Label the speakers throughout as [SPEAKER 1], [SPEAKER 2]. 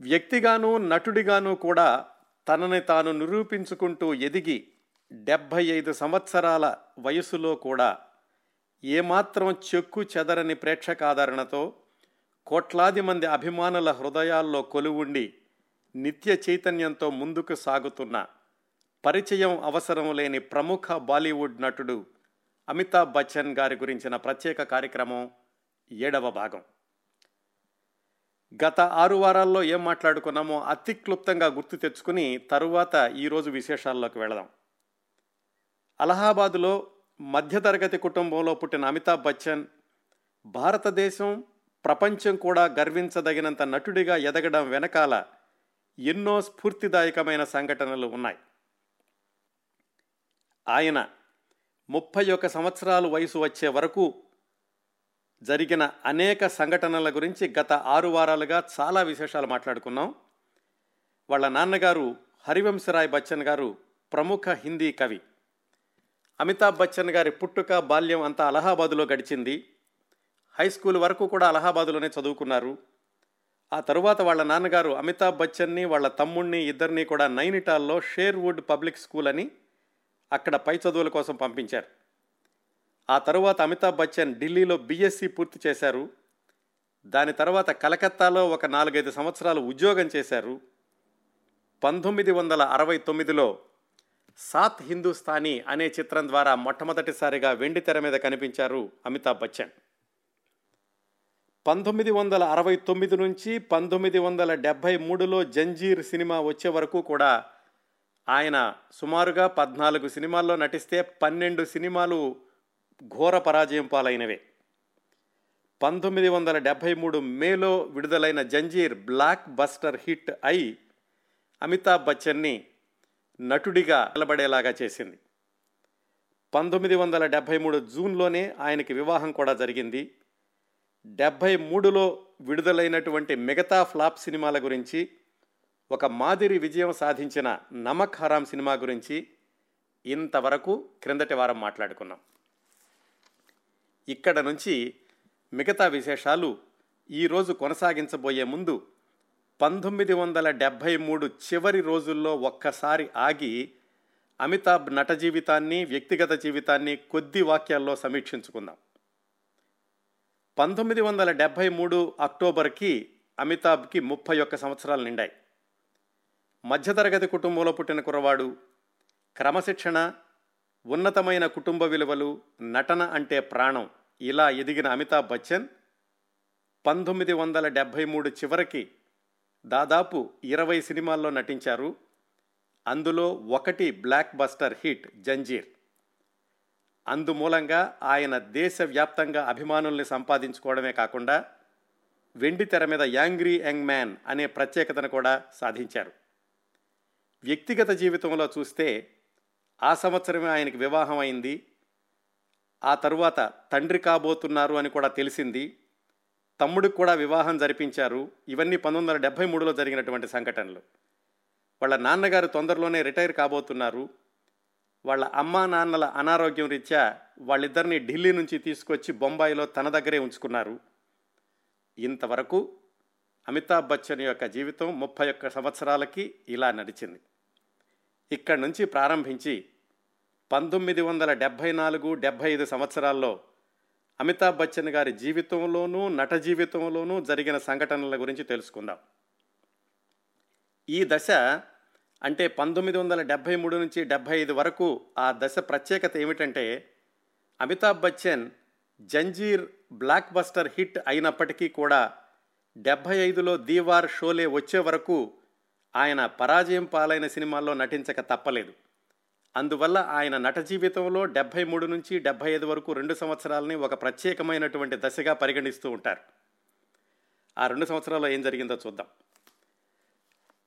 [SPEAKER 1] వ్యక్తిగాను నటుడిగాను కూడా తనని తాను నిరూపించుకుంటూ ఎదిగి డెబ్భై ఐదు సంవత్సరాల వయసులో కూడా ఏమాత్రం చెక్కు చెదరని ప్రేక్షకాదరణతో కోట్లాది మంది అభిమానుల హృదయాల్లో కొలువుండి నిత్య చైతన్యంతో ముందుకు సాగుతున్న పరిచయం అవసరం లేని ప్రముఖ బాలీవుడ్ నటుడు అమితాబ్ బచ్చన్ గారి గురించిన ప్రత్యేక కార్యక్రమం ఏడవ భాగం. గత ఆరు వారాల్లో ఏం మాట్లాడుకున్నామో అతి క్లుప్తంగా గుర్తు తెచ్చుకుని తరువాత ఈరోజు విశేషాల్లోకి వెళదాం. అలహాబాదులో మధ్యతరగతి కుటుంబంలో పుట్టిన అమితాబ్ బచ్చన్ భారతదేశం ప్రపంచం కూడా గర్వించదగినంత నటుడిగా ఎదగడం వెనకాల ఎన్నో స్ఫూర్తిదాయకమైన సంఘటనలు ఉన్నాయి. ఆయన ముప్పై ఒక సంవత్సరాలు వయసు వచ్చే వరకు జరిగిన అనేక సంఘటనల గురించి గత ఆరు వారాలుగా చాలా విశేషాలు మాట్లాడుకున్నాం. వాళ్ళ నాన్నగారు హరివంశరాయ్ బచ్చన్ గారు ప్రముఖ హిందీ కవి. అమితాబ్ బచ్చన్ గారి పుట్టుక బాల్యం అంతా అలహాబాదులో గడిచింది. హై స్కూల్ వరకు కూడా అలహాబాదులోనే చదువుకున్నారు. ఆ తరువాత వాళ్ళ నాన్నగారు అమితాబ్ బచ్చన్ని వాళ్ళ తమ్ముణ్ణి ఇద్దరిని కూడా నైనిటాల్లో షేర్వుడ్ పబ్లిక్ స్కూల్ అని అక్కడ పై చదువుల కోసం పంపించారు. ఆ తరువాత అమితాబ్ బచ్చన్ ఢిల్లీలో బీఎస్సీ పూర్తి చేశారు. దాని తర్వాత కలకత్తాలో ఒక నాలుగైదు సంవత్సరాలు ఉద్యోగం చేశారు. పంతొమ్మిది వందల అరవై తొమ్మిదిలో సాత్ హిందుస్థానీ అనే చిత్రం ద్వారా మొట్టమొదటిసారిగా వెండి తెర మీద కనిపించారు అమితాబ్ బచ్చన్. పంతొమ్మిది వందల అరవై తొమ్మిది నుంచి పంతొమ్మిది వందల డెబ్భై మూడులో జంజీర్ సినిమా వచ్చే వరకు కూడా ఆయన సుమారుగా పద్నాలుగు సినిమాల్లో నటిస్తే పన్నెండు సినిమాలు ఘోర పరాజయం పాలైనవే. పంతొమ్మిది వందల డెబ్భై మూడు మేలో విడుదలైన జంజీర్ బ్లాక్ బస్టర్ హిట్ అయి అమితాబ్ బచ్చన్ని నటుడిగా నిలబడేలాగా చేసింది. పంతొమ్మిది వందల డెబ్భై మూడు జూన్లోనే ఆయనకి వివాహం కూడా జరిగింది. డెబ్భై మూడులో విడుదలైనటువంటి మిగతా ఫ్లాప్ సినిమాల గురించి ఒక మాదిరి విజయం సాధించిన నమక్ హరాం సినిమా గురించి ఇంతవరకు క్రిందటి వారం మాట్లాడుకున్నాం. ఇక్కడ నుంచి మిగతా విశేషాలు ఈరోజు కొనసాగించబోయే ముందు పంతొమ్మిది వందల డెబ్భై మూడు చివరి రోజుల్లో ఒక్కసారి ఆగి అమితాబ్ నట జీవితాన్ని వ్యక్తిగత జీవితాన్ని కొద్ది వాక్యాల్లో సమీక్షించుకుందాం. పంతొమ్మిది వందల డెబ్భై మూడు అక్టోబర్కి అమితాబ్కి ముప్పై ఒక్క సంవత్సరాలు నిండాయి. మధ్యతరగతి కుటుంబంలో పుట్టిన కురవాడు క్రమశిక్షణ ఉన్నతమైన కుటుంబ విలువలు నటన అంటే ప్రాణం. ఇలా ఎదిగిన అమితాబ్ బచ్చన్ పంతొమ్మిది వందల డెబ్భై మూడు చివరికి దాదాపు ఇరవై సినిమాల్లో నటించారు. అందులో ఒకటి బ్లాక్ బస్టర్ హిట్ జంజీర్. అందుమూలంగా ఆయన దేశవ్యాప్తంగా అభిమానుల్ని సంపాదించుకోవడమే కాకుండా వెండి తెర మీద యాంగ్రీ యంగ్ మ్యాన్ అనే ప్రత్యేకతను కూడా సాధించారు. వ్యక్తిగత జీవితంలో చూస్తే ఆ సంవత్సరమే ఆయనకి వివాహం అయింది. ఆ తరువాత తండ్రి కాబోతున్నారు అని కూడా తెలిసింది. తమ్ముడికి కూడా వివాహం జరిపించారు. ఇవన్నీ పంతొమ్మిది వందల డెబ్భై మూడులో జరిగినటువంటి సంఘటనలు. వాళ్ళ నాన్నగారు తొందరలోనే రిటైర్ కాబోతున్నారు. వాళ్ళ అమ్మా నాన్నల అనారోగ్యం రీత్యా వాళ్ళిద్దరిని ఢిల్లీ నుంచి తీసుకొచ్చి బొంబాయిలో తన దగ్గరే ఉంచుకున్నారు. ఇంతవరకు అమితాబ్ బచ్చన్ యొక్క జీవితం ముప్పై ఒక్క సంవత్సరాలకి ఇలా నడిచింది. ఇక్కడి నుంచి ప్రారంభించి పంతొమ్మిది వందల డెబ్భై నాలుగు డెబ్భై ఐదు సంవత్సరాల్లో అమితాబ్ బచ్చన్ గారి జీవితంలోనూ నట జీవితంలోనూ జరిగిన సంఘటనల గురించి తెలుసుకుందాం. ఈ దశ అంటే పంతొమ్మిది వందల డెబ్భై మూడు నుంచి డెబ్భై ఐదు వరకు ఆ దశ ప్రత్యేకత ఏమిటంటే Amitabh Bachchan Zanjeer blockbuster hit అయినప్పటికీ కూడా డెబ్భై ఐదులో దీవార్ షోలే వచ్చే వరకు ఆయన పరాజయం పాలైన సినిమాల్లో నటించక తప్పలేదు. అందువల్ల ఆయన నట జీవితంలో డెబ్భై మూడు నుంచి డెబ్భై ఐదు వరకు రెండు సంవత్సరాలని ఒక ప్రత్యేకమైనటువంటి దశగా పరిగణిస్తూ ఉంటారు. ఆ రెండు సంవత్సరాల్లో ఏం జరిగిందో చూద్దాం.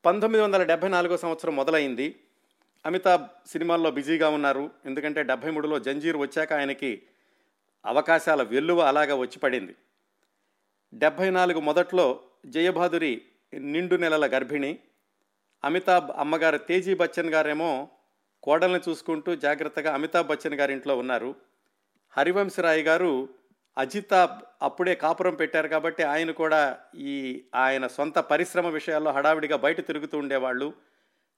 [SPEAKER 1] పంతొమ్మిది వందల డెబ్భై నాలుగో సంవత్సరం మొదలైంది. అమితాబ్ సినిమాల్లో బిజీగా ఉన్నారు. ఎందుకంటే డెబ్భై మూడులో జంజీర్ వచ్చాక ఆయనకి అవకాశాల వెల్లువ అలాగా వచ్చి పడింది. డెబ్భై నాలుగు మొదట్లో జయబాదురి నిండు నెలల గర్భిణి. అమితాబ్ అమ్మగారు తేజీ బచ్చన్ గారేమో కోడల్ని చూసుకుంటూ జాగ్రత్తగా అమితాబ్ బచ్చన్ గారి ఇంట్లో ఉన్నారు. హరివంశరాయ్ గారు అజితాబ్ అప్పుడే కాపురం పెట్టారు కాబట్టి ఆయన కూడా ఈ ఆయన సొంత పరిశ్రమ విషయాల్లో హడావిడిగా బయట తిరుగుతూ ఉండేవాళ్ళు.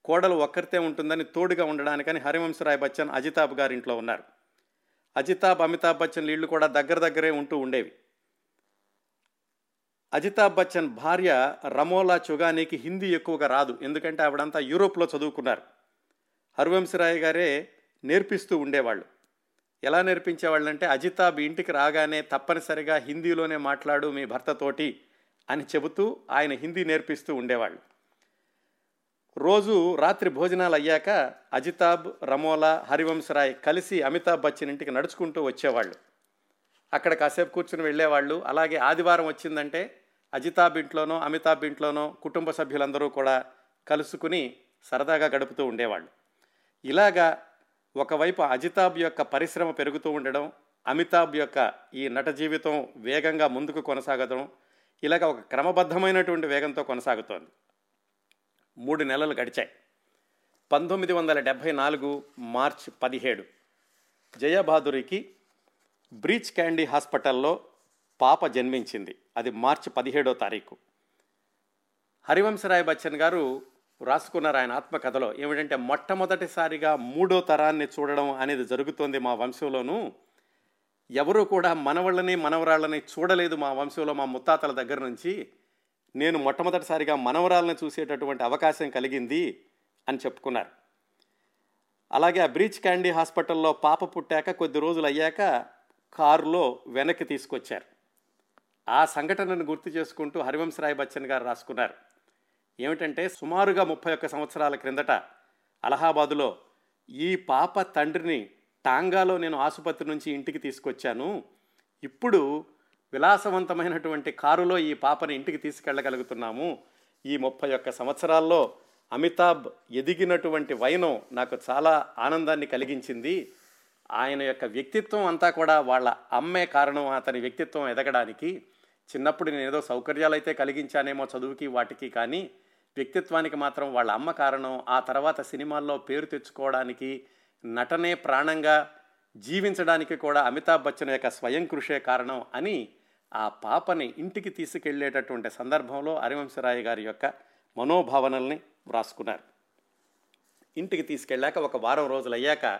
[SPEAKER 1] కోడలు ఒక్కరితే ఉంటుందని తోడుగా ఉండడానికని హరివంశరాయ్ బచ్చన్ అజితాబ్ గారి ఇంట్లో ఉన్నారు. అజితాబ్ అమితాబ్ బచ్చన్ ఇళ్ళు కూడా దగ్గర దగ్గరే ఉంటూ ఉండేవి. అజితాబ్ బచ్చన్ భార్య రమోలా చుగానీకి హిందీ ఎక్కువగా రాదు. ఎందుకంటే ఆవిడంతా యూరోప్లో చదువుకున్నారు. హరివంశరాయ్ గారే నేర్పిస్తూ ఉండేవాళ్ళు. ఎలా నేర్పించేవాళ్ళంటే అజితాబ్ ఇంటికి రాగానే తప్పనిసరిగా హిందీలోనే మాట్లాడు మీ భర్తతోటి అని చెబుతూ ఆయన హిందీ నేర్పిస్తూ ఉండేవాళ్ళు. రోజు రాత్రి భోజనాలు అయ్యాక అజితాబ్ రమోలా హరివంశరాయ్ కలిసి అమితాబ్ బచ్చన్ ఇంటికి నడుచుకుంటూ వచ్చేవాళ్ళు. అక్కడ కాసేపు కూర్చుని వెళ్ళేవాళ్ళు. అలాగే ఆదివారం వచ్చిందంటే అజితాబ్ ఇంట్లోనో అమితాబ్ ఇంట్లోనో కుటుంబ సభ్యులందరూ కూడా కలుసుకుని సరదాగా గడుపుతూ ఉండేవాళ్ళు. ఇలాగా ఒకవైపు అజితాబ్ యొక్క పరిశ్రమ పెరుగుతూ ఉండడం అమితాబ్ యొక్క ఈ నట జీవితం వేగంగా ముందుకు కొనసాగడం ఇలాగ ఒక క్రమబద్ధమైనటువంటి వేగంతో కొనసాగుతోంది. మూడు నెలలు గడిచాయి. పంతొమ్మిది వందల డెబ్భై నాలుగు మార్చ్ పదిహేడు జయబహాదురికి బ్రీచ్ క్యాండీ హాస్పిటల్లో పాప జన్మించింది. అది మార్చి పదిహేడో తారీఖు. హరివంశరాయ్ బచ్చన్ గారు రాసుకున్నారు ఆయన ఆత్మకథలో. ఏమిటంటే మొట్టమొదటిసారిగా మూడో తరాన్ని చూడడం అనేది జరుగుతోంది మా వంశంలోనూ. ఎవరూ కూడా మనవళ్ళని మనవరాళ్ళని చూడలేదు మా వంశంలో మా ముత్తాతల దగ్గర నుంచి. నేను మొట్టమొదటిసారిగా మనవరాలను చూసేటటువంటి అవకాశం కలిగింది అని చెప్పుకున్నారు. అలాగే ఆ బ్రీచ్ క్యాండీ హాస్పిటల్లో పాప పుట్టాక కొద్ది రోజులు అయ్యాక కారులో వెనక్కి తీసుకొచ్చారు. ఆ సంఘటనను గుర్తు చేసుకుంటూ హరివంశరాయ్ బచ్చన్ గారు రాసుకున్నారు. ఏమిటంటే సుమారుగా ముప్పై ఒక్క సంవత్సరాల క్రిందట అలహాబాదులో ఈ పాప తండ్రిని టాంగాలో నేను ఆసుపత్రి నుంచి ఇంటికి తీసుకొచ్చాను. ఇప్పుడు విలాసవంతమైనటువంటి కారులో ఈ పాపని ఇంటికి తీసుకెళ్ళగలుగుతున్నాము. ఈ ముప్పై ఒక్క సంవత్సరాల్లో అమితాబ్ ఎదిగినటువంటి వైనం నాకు చాలా ఆనందాన్ని కలిగించింది. ఆయన యొక్క వ్యక్తిత్వం అంతా కూడా వాళ్ళ అమ్మే కారణం అతని వ్యక్తిత్వం ఎదగడానికి. చిన్నప్పుడు నేను ఏదో సౌకర్యాలు అయితే కలిగించానేమో చదువుకి వాటికి కానీ వ్యక్తిత్వానికి మాత్రం వాళ్ళ అమ్మ కారణం ఆ తర్వాత సినిమాల్లో పేరు తెచ్చుకోవడానికి నటనే ప్రాణంగా జీవించడానికి కూడా అమితాబ్ బచ్చన్ యొక్క స్వయం కృషే కారణం అని ఆ పాపని ఇంటికి తీసుకెళ్ళేటటువంటి సందర్భంలో హరివంశరాయ్ గారి యొక్క మనోభావనల్ని వ్రాసుకున్నారు. ఇంటికి తీసుకెళ్ళాక ఒక వారం రోజులు అయ్యాక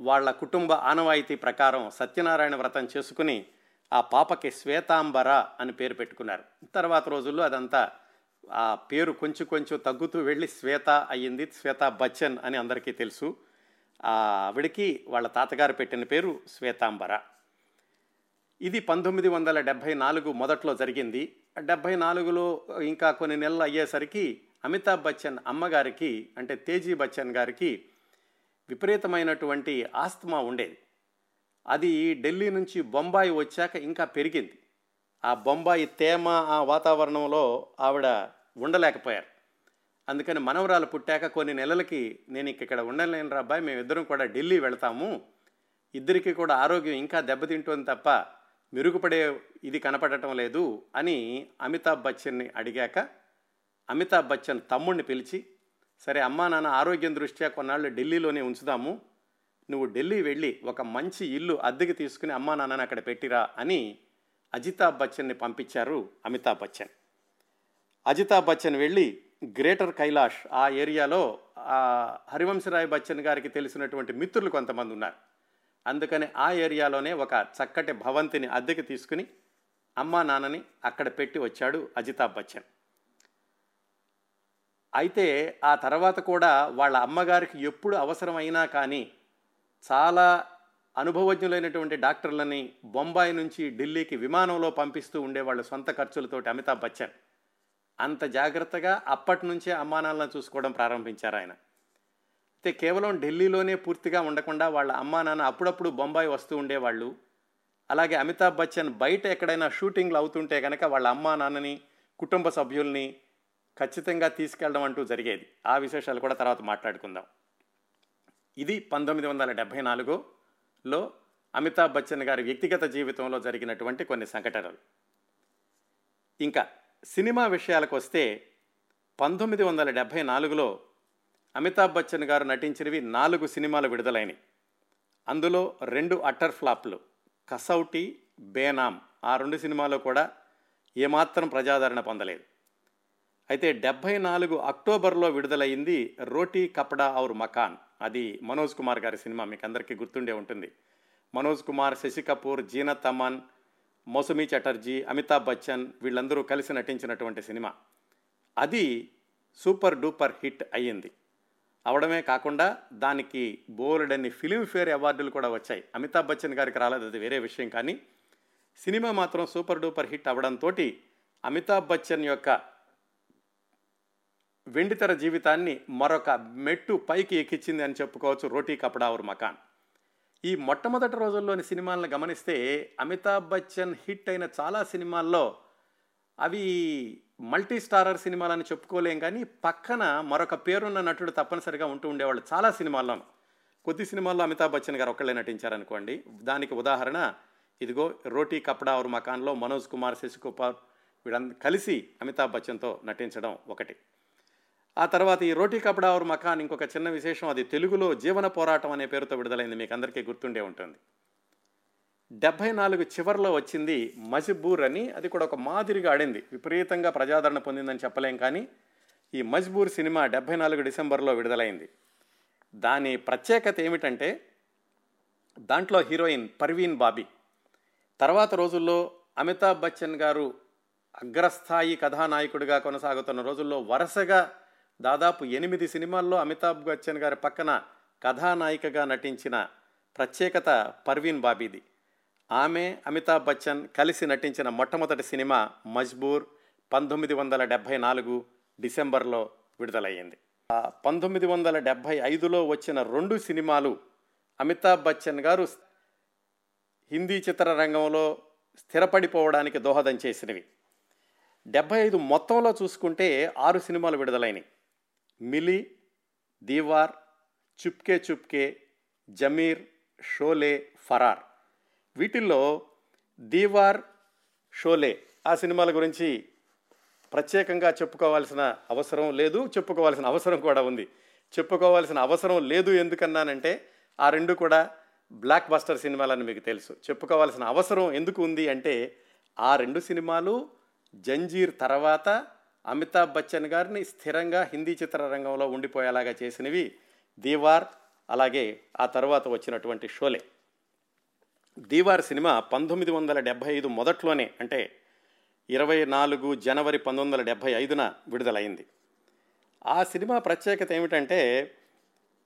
[SPEAKER 1] వాళ్ళ కుటుంబ ఆనవాయితీ ప్రకారం సత్యనారాయణ వ్రతం చేసుకుని ఆ పాపకి శ్వేతాంబర అని పేరు పెట్టుకున్నారు. తర్వాత రోజుల్లో అదంతా ఆ పేరు కొంచెం కొంచెం తగ్గుతూ వెళ్ళి శ్వేత అయ్యింది శ్వేత బచ్చన్ అని అందరికీ తెలుసు. ఆవిడికి వాళ్ళ తాతగారు పెట్టిన పేరు శ్వేతాంబర. ఇది పంతొమ్మిది వందల డెబ్భై నాలుగు మొదట్లో జరిగింది. డెబ్భై నాలుగులో ఇంకా కొన్ని నెలలు అయ్యేసరికి అమితాబ్ బచ్చన్ అమ్మగారికి అంటే తేజీ బచ్చన్ గారికి విపరీతమైనటువంటి ఆస్తమా ఉండేది. అది ఢిల్లీ నుంచి బొంబాయి వచ్చాక ఇంకా పెరిగింది. ఆ బొంబాయి తేమ ఆ వాతావరణంలో ఆవిడ ఉండలేకపోయారు. అందుకని మనవరాలు పుట్టాక కొన్ని నెలలకి నేను ఇక్కడ ఉండలేను రా అబ్బాయి మేమిద్దరం కూడా ఢిల్లీ వెళ్తాము. ఇద్దరికి కూడా ఆరోగ్యం ఇంకా దెబ్బతింటుంది తప్ప మెరుగుపడే ఇది కనపడటం లేదు అని అమితాబ్ బచ్చన్ని అడిగాక అమితాబ్ బచ్చన్ తమ్ముడిని పిలిచి సరే అమ్మా నాన్న ఆరోగ్యం దృష్ట్యా కొన్నాళ్ళు ఢిల్లీలోనే ఉంచుదాము. నువ్వు ఢిల్లీ వెళ్ళి ఒక మంచి ఇల్లు అద్దెకి తీసుకుని అమ్మా నాన్నని అక్కడ పెట్టిరా అని అజితాబ్ బచ్చన్ని పంపించారు అమితాబ్ బచ్చన్. అజితాబ్ బచ్చన్ వెళ్ళి గ్రేటర్ కైలాష్ ఆ ఏరియాలో హరివంశరాయ్ బచ్చన్ గారికి తెలిసినటువంటి మిత్రులు కొంతమంది ఉన్నారు. అందుకని ఆ ఏరియాలోనే ఒక చక్కటి భవంతిని అద్దెకి తీసుకుని అమ్మా నాన్నని అక్కడ పెట్టి వచ్చాడు అజితాబ్ బచ్చన్. అయితే ఆ తర్వాత కూడా వాళ్ళ అమ్మగారికి ఎప్పుడు అవసరమైనా కానీ చాలా అనుభవజ్ఞులైనటువంటి డాక్టర్లని బొంబాయి నుంచి ఢిల్లీకి విమానంలో పంపిస్తూ ఉండేవాళ్ళు సొంత ఖర్చులతోటి అమితాబ్ బచ్చన్ అంత జాగ్రత్తగా అప్పటి నుంచే అమ్మానాన్నలను చూసుకోవడం ప్రారంభించారు ఆయన. అయితే కేవలం ఢిల్లీలోనే పూర్తిగా ఉండకుండా వాళ్ళ అమ్మా నాన్న అప్పుడప్పుడు బొంబాయి వస్తూ ఉండేవాళ్ళు. అలాగే అమితాబ్ బచ్చన్ బయట ఎక్కడైనా షూటింగ్లు అవుతుంటే కనుక వాళ్ళ అమ్మా నాన్నని కుటుంబ సభ్యుల్ని ఖచ్చితంగా తీసుకెళ్ళడం అంటూ జరిగేది. ఆ విశేషాలు కూడా తర్వాత మాట్లాడుకుందాం. ఇది పంతొమ్మిది వందల డెబ్భై నాలుగులో అమితాబ్ బచ్చన్ గారి వ్యక్తిగత జీవితంలో జరిగినటువంటి కొన్ని సంఘటనలు. ఇంకా సినిమా విషయాలకు వస్తే పంతొమ్మిది వందల డెబ్భై నాలుగులో అమితాబ్ బచ్చన్ గారు నటించినవి నాలుగు సినిమాలు విడుదలైనవి అందులో రెండు అట్టర్ ఫ్లాప్లు కసౌటి బేనామ్ ఆ రెండు సినిమాలు కూడా ఏమాత్రం ప్రజాదరణ పొందలేదు. అయితే డెబ్భై నాలుగు అక్టోబర్లో విడుదలైంది రోటీ కపడా ఔర్ మకాన్. అది మనోజ్ కుమార్ గారి సినిమా మీకు అందరికీ గుర్తుండే ఉంటుంది. మనోజ్ కుమార్ శశి కపూర్ జీనత్ అమన్ మౌసమి చటర్జీ అమితాబ్ బచ్చన్ వీళ్ళందరూ కలిసి నటించినటువంటి సినిమా. అది సూపర్ డూపర్ హిట్ అయ్యింది. అవడమే కాకుండా దానికి బోలెడన్ని ఫిలింఫేర్ అవార్డులు కూడా వచ్చాయి. అమితాబ్ బచ్చన్ గారికి రాలేదు అది వేరే విషయం కానీ. సినిమా మాత్రం సూపర్ డూపర్ హిట్ అవడంతో అమితాబ్ బచ్చన్ యొక్క వెండితెర జీవితాన్ని మరొక మెట్టు పైకి ఎక్కించింది అని చెప్పుకోవచ్చు రోటీ కపడా ఔర్ మకాన్. ఈ మొట్టమొదటి రోజుల్లోని సినిమాలను గమనిస్తే అమితాబ్ బచ్చన్ హిట్ అయిన చాలా సినిమాల్లో అవి మల్టీ స్టారర్ సినిమాలని చెప్పుకోలేం కానీ పక్కన మరొక పేరున్న నటుడు తప్పనిసరిగా ఉంటూ ఉండేవాళ్ళు చాలా సినిమాల్లోనూ. కొద్ది సినిమాల్లో అమితాబ్ బచ్చన్ గారు ఒక్కళ్ళే నటించారనుకోండి. దానికి ఉదాహరణ ఇదిగో రోటీ కప్డా ఔర్ మకాన్లో మనోజ్ కుమార్ శశికుమార్ వీళ్ళందరూ కలిసి అమితాబ్ బచ్చన్తో నటించడం ఒకటి. ఆ తర్వాత ఈ రోటీ కపడా ఔర్ మకాన్ ఇంకొక చిన్న విశేషం అది తెలుగులో జీవన పోరాటం అనే పేరుతో విడుదలైంది మీకు అందరికీ గుర్తుండే ఉంటుంది. డెబ్భై నాలుగు చివరిలో వచ్చింది మజ్బూర్ అని అది కూడా ఒక మాదిరిగా ఆడింది. విపరీతంగా ప్రజాదరణ పొందిందని చెప్పలేం కానీ ఈ మజ్బూర్ సినిమా డెబ్భై నాలుగు డిసెంబర్లో విడుదలైంది. దాని ప్రత్యేకత ఏమిటంటే దాంట్లో హీరోయిన్ పర్వీన్ బాబీ. తర్వాత రోజుల్లో అమితాబ్ బచ్చన్ గారు అగ్రస్థాయి కథానాయకుడిగా కొనసాగుతున్న రోజుల్లో వరుసగా దాదాపు ఎనిమిది సినిమాల్లో అమితాబ్ బచ్చన్ గారి పక్కన కథానాయికగా నటించిన ప్రత్యేకత పర్వీన్ బాబీది. ఆమె అమితాబ్ బచ్చన్ కలిసి నటించిన మొట్టమొదటి సినిమా మజ్బూర్ పంతొమ్మిది వందల డెబ్భై నాలుగు డిసెంబర్లో విడుదలయ్యింది. పంతొమ్మిది వందల డెబ్భై ఐదులో వచ్చిన రెండు సినిమాలు అమితాబ్ బచ్చన్ గారు హిందీ చిత్రరంగంలో స్థిరపడిపోవడానికి దోహదం చేసినవి. డెబ్భై ఐదు మొత్తంలో చూసుకుంటే ఆరు సినిమాలు విడుదలైనవి మిలి దీవార్ చుప్కే చుప్కే జమీర్ షోలే ఫరార్. వీటిల్లో దీవార్ షోలే ఆ సినిమాల గురించి ప్రత్యేకంగా చెప్పుకోవాల్సిన అవసరం లేదు చెప్పుకోవాల్సిన అవసరం కూడా ఉంది. చెప్పుకోవాల్సిన అవసరం లేదు ఎందుకన్నానంటే ఆ రెండు కూడా బ్లాక్ బస్టర్ సినిమాలని మీకు తెలుసు. చెప్పుకోవాల్సిన అవసరం ఎందుకు ఉంది అంటే ఆ రెండు సినిమాలు జంజీర్ తర్వాత అమితాబ్ బచ్చన్ గారిని స్థిరంగా హిందీ చిత్రరంగంలో ఉండిపోయేలాగా చేసినవి దీవార్ అలాగే ఆ తర్వాత వచ్చినటువంటి షోలే. దీవార్ సినిమా పంతొమ్మిది వందల డెబ్భై ఐదు మొదట్లోనే అంటే ఇరవై నాలుగు జనవరి పంతొమ్మిది వందల డెబ్భై ఐదున విడుదలైంది. ఆ సినిమా ప్రత్యేకత ఏమిటంటే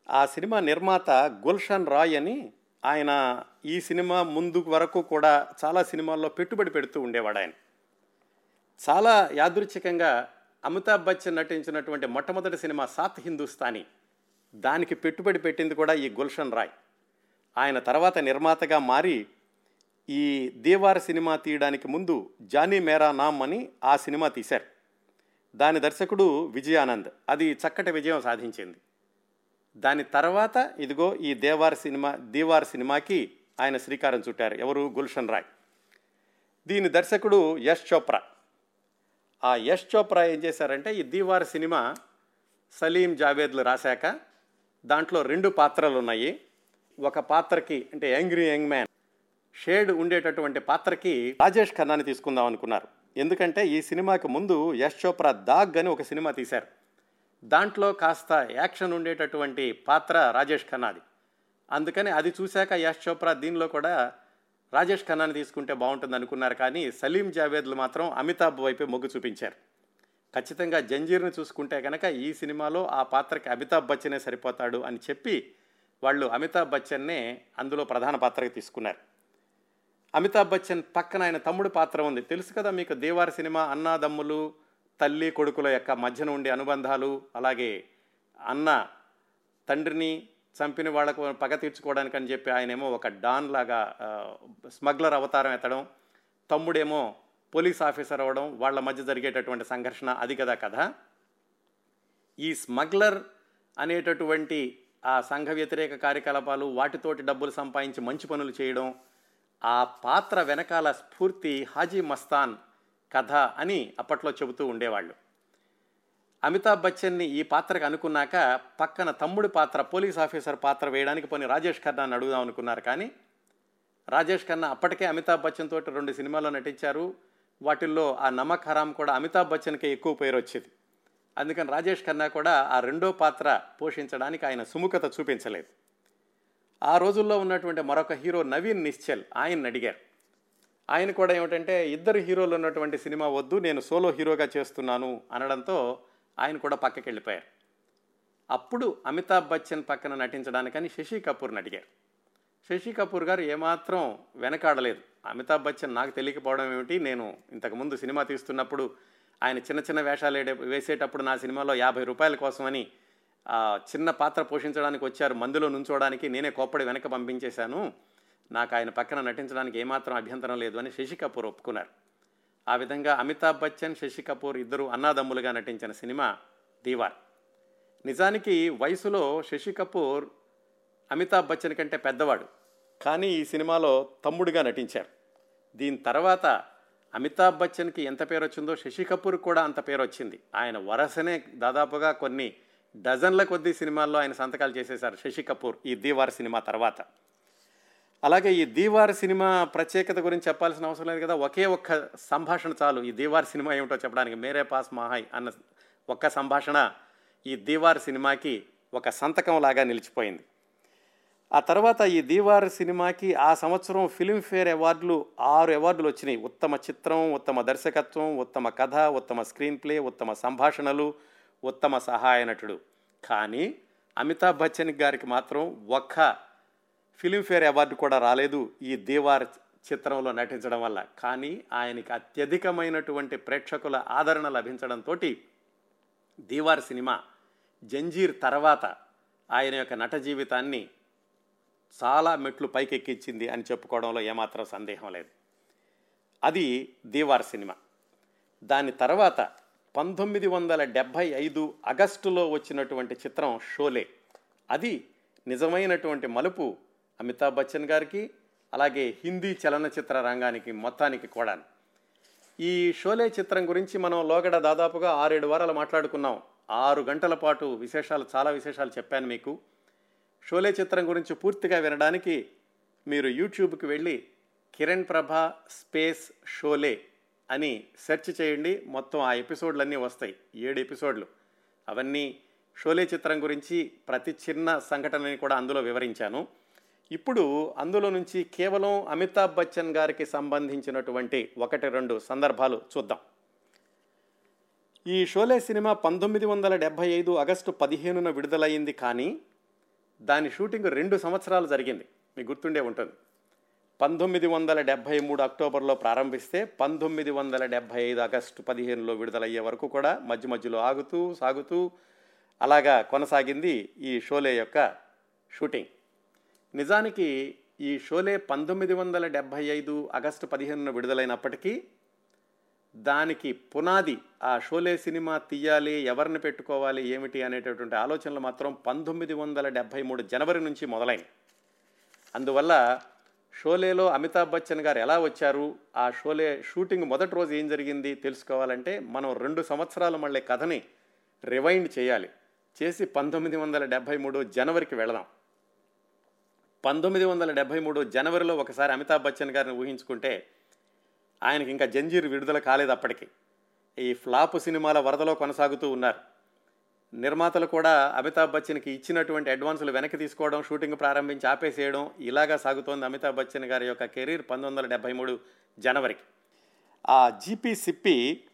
[SPEAKER 1] ఆ సినిమా నిర్మాత గుల్షన్ రాయ్ అని ఆయన ఈ సినిమా ముందు వరకు కూడా చాలా సినిమాల్లో పెట్టుబడి పెడుతూ ఉండేవాడు ఆయన చాలా యాదృచ్ఛికంగా అమితాబ్ బచ్చన్ నటించినటువంటి మొట్టమొదటి సినిమా సాత్ హిందుస్థానీ దానికి పెట్టుబడి పెట్టింది కూడా ఈ గుల్షన్ రాయ్. ఆయన తర్వాత నిర్మాతగా మారి ఈ దేవార సినిమా తీయడానికి ముందు జానీ మేరా నామ్ అని ఆ సినిమా తీశారు. దాని దర్శకుడు విజయానంద్. అది చక్కటి విజయం సాధించింది. దాని తర్వాత ఇదిగో ఈ దేవార్ సినిమా దీవార్ సినిమాకి ఆయన శ్రీకారం చుట్టారు. ఎవరు? గుల్షన్ రాయ్. దీని దర్శకుడు యష్ చోప్రా. ఆ యష్ చోప్రా ఏం చేశారంటే ఈ దీవార్ సినిమా సలీం జావేద్లు రాశాక దాంట్లో రెండు పాత్రలు ఉన్నాయి. ఒక పాత్రకి అంటే యాంగ్రీ యంగ్ మ్యాన్ షేడ్ ఉండేటటువంటి పాత్రకి రాజేష్ ఖన్నాని తీసుకుందాం అనుకున్నారు. ఎందుకంటే ఈ సినిమాకి ముందు యశ్ చోప్రా దాగ్ అని ఒక సినిమా తీశారు. దాంట్లో కాస్త యాక్షన్ ఉండేటటువంటి పాత్ర రాజేష్ ఖన్నాది. అందుకని అది చూశాక యశ్ చోప్రా దీనిలో కూడా రాజేష్ ఖన్నాని తీసుకుంటే బాగుంటుంది అనుకున్నారు కానీ సలీం జావేద్లు మాత్రం అమితాబ్ వైపే మొగ్గు చూపించారు. ఖచ్చితంగా జంజీర్ని చూసుకుంటే కనుక ఈ సినిమాలో ఆ పాత్రకి అమితాబ్ బచ్చనే సరిపోతాడు అని చెప్పి వాళ్ళు అమితాబ్ బచ్చన్నే అందులో ప్రధాన పాత్రకి తీసుకున్నారు. అమితాబ్ బచ్చన్ పక్కన ఆయన తమ్ముడు పాత్ర ఉంది. తెలుసు కదా మీకు దేవారి సినిమా అన్నాదమ్ములు తల్లి కొడుకుల యొక్క మధ్యన ఉండే అనుబంధాలు అలాగే అన్న తండ్రిని చంపిన వాళ్ళకు పగ తీర్చుకోవడానికి అని చెప్పి ఆయనేమో ఒక డాన్ లాగా స్మగ్లర్ అవతారం ఎత్తడం తమ్ముడేమో పోలీస్ ఆఫీసర్ అవ్వడం వాళ్ళ మధ్య జరిగేటటువంటి సంఘర్షణ అది కదా కథ. ఈ స్మగ్లర్ అనేటటువంటి ఆ సంఘ వ్యతిరేక కార్యకలాపాలు వాటితోటి డబ్బులు సంపాదించి మంచి పనులు చేయడం ఆ పాత్ర వెనకాల స్ఫూర్తి హాజీ మస్తాన్ కథ అని అప్పట్లో చెబుతూ ఉండేవాళ్ళు. అమితాబ్ బచ్చన్ని ఈ పాత్రకు అనుకున్నాక పక్కన తమ్ముడి పాత్ర పోలీస్ ఆఫీసర్ పాత్ర వేయడానికి పోనీ రాజేష్ ఖన్నాని అడుగుదాం అనుకున్నారు. కానీ రాజేష్ ఖన్నా అప్పటికే అమితాబ్ బచ్చన్ తోటి రెండు సినిమాల్లో నటించారు. వాటిల్లో ఆ నమక్ హరాం కూడా అమితాబ్ బచ్చన్కే ఎక్కువ పేరు వచ్చేది. అందుకని రాజేష్ ఖన్నా కూడా ఆ రెండో పాత్ర పోషించడానికి ఆయన సుముఖత చూపించలేదు. ఆ రోజుల్లో ఉన్నటువంటి మరొక హీరో నవీన్ నిశ్చల్ ఆయన అడిగారు. ఆయన కూడా ఏమిటంటే ఇద్దరు హీరోలు ఉన్నటువంటి సినిమా వద్దు నేను సోలో హీరోగా చేస్తున్నాను అనడంతో ఆయన కూడా పక్కకి వెళ్ళిపోయారు అప్పుడు అమితాబ్ బచ్చన్ పక్కన నటించడానికని శశి కపూర్ని అడిగారు. శశి కపూర్ గారు ఏమాత్రం వెనకాడలేదు. అమితాబ్ బచ్చన్ నాకు తెలియకపోవడం ఏమిటి? నేను ఇంతకుముందు సినిమా తీస్తున్నప్పుడు ఆయన చిన్న చిన్న వేషాలు వేసేటప్పుడు నా సినిమాలో యాభై రూపాయల కోసమని చిన్న పాత్ర పోషించడానికి వచ్చారు మందులో నుంచోడానికి నేనే కోప్పడి వెనక పంపించేశాను. నాకు ఆయన పక్కన నటించడానికి ఏమాత్రం అభ్యంతరం లేదు అని శశి కపూర్ ఒప్పుకున్నారు. ఆ విధంగా అమితాబ్ బచ్చన్ శశి కపూర్ ఇద్దరు అన్నాదమ్ములుగా నటించిన సినిమా దీవార్. నిజానికి వయసులో శశి కపూర్ అమితాబ్ బచ్చన్ కంటే పెద్దవాడు. కానీ ఈ సినిమాలో తమ్ముడిగా నటించారు. దీని తర్వాత అమితాబ్ బచ్చన్కి ఎంత పేరు వచ్చిందో శశి కపూర్ కూడా అంత పేరు వచ్చింది ఆయన వరసనే దాదాపుగా కొన్ని డజన్ల కొద్దీ సినిమాల్లో ఆయన సంతకాలు చేసేశారు శశి కపూర్ ఈ దీవార్ సినిమా తర్వాత. అలాగే ఈ దీవార్ సినిమా ప్రత్యేకత గురించి చెప్పాల్సిన అవసరం లేదు కదా. ఒకే ఒక్క సంభాషణ చాలు. ఈ దీవార్ సినిమా ఏమిటో చెప్పడానికి మేరే పాస్ మహాయ్ అన్న ఒక్క సంభాషణ ఈ దీవార్ సినిమాకి ఒక సంతకం లాగా నిలిచిపోయింది. ఆ తర్వాత ఈ దీవార్ సినిమాకి ఆ సంవత్సరం ఫిలింఫేర్ అవార్డులు ఆరు అవార్డులు వచ్చినాయి. ఉత్తమ చిత్రం ఉత్తమ దర్శకత్వం ఉత్తమ కథ ఉత్తమ స్క్రీన్ ప్లే ఉత్తమ సంభాషణలు ఉత్తమ సహాయ నటుడు కానీ అమితాబ్ బచ్చన్ గారికి మాత్రం ఒక్క ఫిలింఫేర్ అవార్డు కూడా రాలేదు ఈ దీవార్ చిత్రంలో నటించడం వల్ల. కానీ ఆయనకి అత్యధికమైనటువంటి ప్రేక్షకుల ఆదరణ లభించడంతో దీవార్ సినిమా జంజీర్ తర్వాత ఆయన యొక్క నట జీవితాన్ని చాలా మెట్లు పైకెక్కించింది అని చెప్పుకోవడంలో ఏమాత్రం సందేహం లేదు. అది దీవార్ సినిమా. దాని తర్వాత పంతొమ్మిది వందల డెబ్భై ఐదు ఆగస్టులో వచ్చినటువంటి చిత్రం షోలే. అది నిజమైనటువంటి మలుపు అమితాబ్ బచ్చన్ గారికి అలాగే హిందీ చలనచిత్ర రంగానికి మొత్తానికి కూడా ఈ షోలే చిత్రం గురించి మనం లోగడ దాదాపుగా ఆరేడు వారాలు మాట్లాడుకున్నాం. ఆరు గంటల పాటు విశేషాలు చాలా విశేషాలు చెప్పాను మీకు. షోలే చిత్రం గురించి పూర్తిగా వినడానికి మీరు యూట్యూబ్కి వెళ్ళి కిరణ్ ప్రభ స్పేస్ షోలే అని సెర్చ్ చేయండి. మొత్తం ఆ ఎపిసోడ్లన్నీ వస్తాయి. ఏడు ఎపిసోడ్లు. అవన్నీ షోలే చిత్రం గురించి ప్రతి చిన్న సంఘటనని కూడా అందులో వివరించాను. ఇప్పుడు అందులో నుంచి కేవలం అమితాబ్ బచ్చన్ గారికి సంబంధించినటువంటి ఒకటి రెండు సందర్భాలు చూద్దాం. ఈ షోలే సినిమా పంతొమ్మిది వందల డెబ్భై ఐదు ఆగస్టు పదిహేనున విడుదలయ్యింది కానీ దాని షూటింగ్ రెండు సంవత్సరాలు జరిగింది. మీకు గుర్తుండే ఉంటుంది. పంతొమ్మిది వందల డెబ్భై మూడు అక్టోబర్లో ప్రారంభిస్తే పంతొమ్మిది వందల డెబ్భై ఐదు ఆగస్టు పదిహేనులో విడుదలయ్యే వరకు కూడా మధ్య మధ్యలో ఆగుతూ సాగుతూ అలాగా కొనసాగింది ఈ షోలే యొక్క షూటింగ్. నిజానికి ఈ షోలే పంతొమ్మిది వందల డెబ్భై ఐదు ఆగస్టు పదిహేనున విడుదలైనప్పటికీ దానికి పునాది ఆ షోలే సినిమా తీయాలి ఎవరిని పెట్టుకోవాలి ఏమిటి అనేటటువంటి ఆలోచనలు మాత్రం పంతొమ్మిది వందల డెబ్భై మూడు జనవరి నుంచి మొదలైనవి. అందువల్ల షోలేలో అమితాబ్ బచ్చన్ గారు ఎలా వచ్చారు? ఆ షోలే షూటింగ్ మొదటి రోజు ఏం జరిగింది తెలుసుకోవాలంటే మనం రెండు సంవత్సరాలు మళ్ళీ కథని రివైండ్ చేయాలి. చేసి పంతొమ్మిది వందల డెబ్భై మూడు జనవరికి వెళదాం. పంతొమ్మిది వందల డెబ్భై మూడు జనవరిలో ఒకసారి అమితాబ్ బచ్చన్ గారిని ఊహించుకుంటే ఆయనకి ఇంకా జంజీర్ విడుదల కాలేదు అప్పటికి. ఈ ఫ్లాప్ సినిమాల వరదలో కొనసాగుతూ ఉన్నారు. నిర్మాతలు కూడా అమితాబ్ బచ్చన్కి ఇచ్చినటువంటి అడ్వాన్సులు వెనక్కి తీసుకోవడం షూటింగ్ ప్రారంభించి ఆపేసేయడం ఇలాగా సాగుతోంది అమితాబ్ బచ్చన్ గారి యొక్క కెరీర్ పంతొమ్మిది వందల మూడు జనవరికి. ఆ జీపీ సిప్పి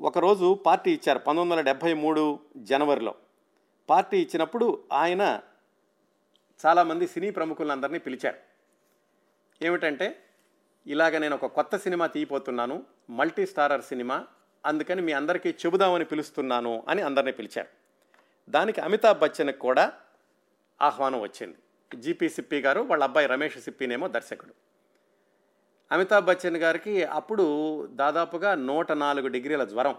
[SPEAKER 1] ఒకరోజు పార్టీ ఇచ్చారు పంతొమ్మిది వందల డెబ్బై మూడు జనవరిలో. పార్టీ ఇచ్చినప్పుడు ఆయన చాలామంది సినీ ప్రముఖులందరినీ పిలిచారు. ఏమిటంటే ఇలాగ నేను ఒక కొత్త సినిమా తీయపోతున్నాను మల్టీ స్టారర్ సినిమా అందుకని మీ అందరికీ చెబుదామని పిలుస్తున్నాను అని అందరినీ పిలిచారు. దానికి అమితాబ్ బచ్చన్కి కూడా ఆహ్వానం వచ్చింది. జీపీ సిప్పి గారు వాళ్ళ అబ్బాయి రమేష్ సిప్పినేమో దర్శకుడు. అమితాబ్ బచ్చన్ గారికి అప్పుడు దాదాపుగా నూట నాలుగు డిగ్రీల జ్వరం.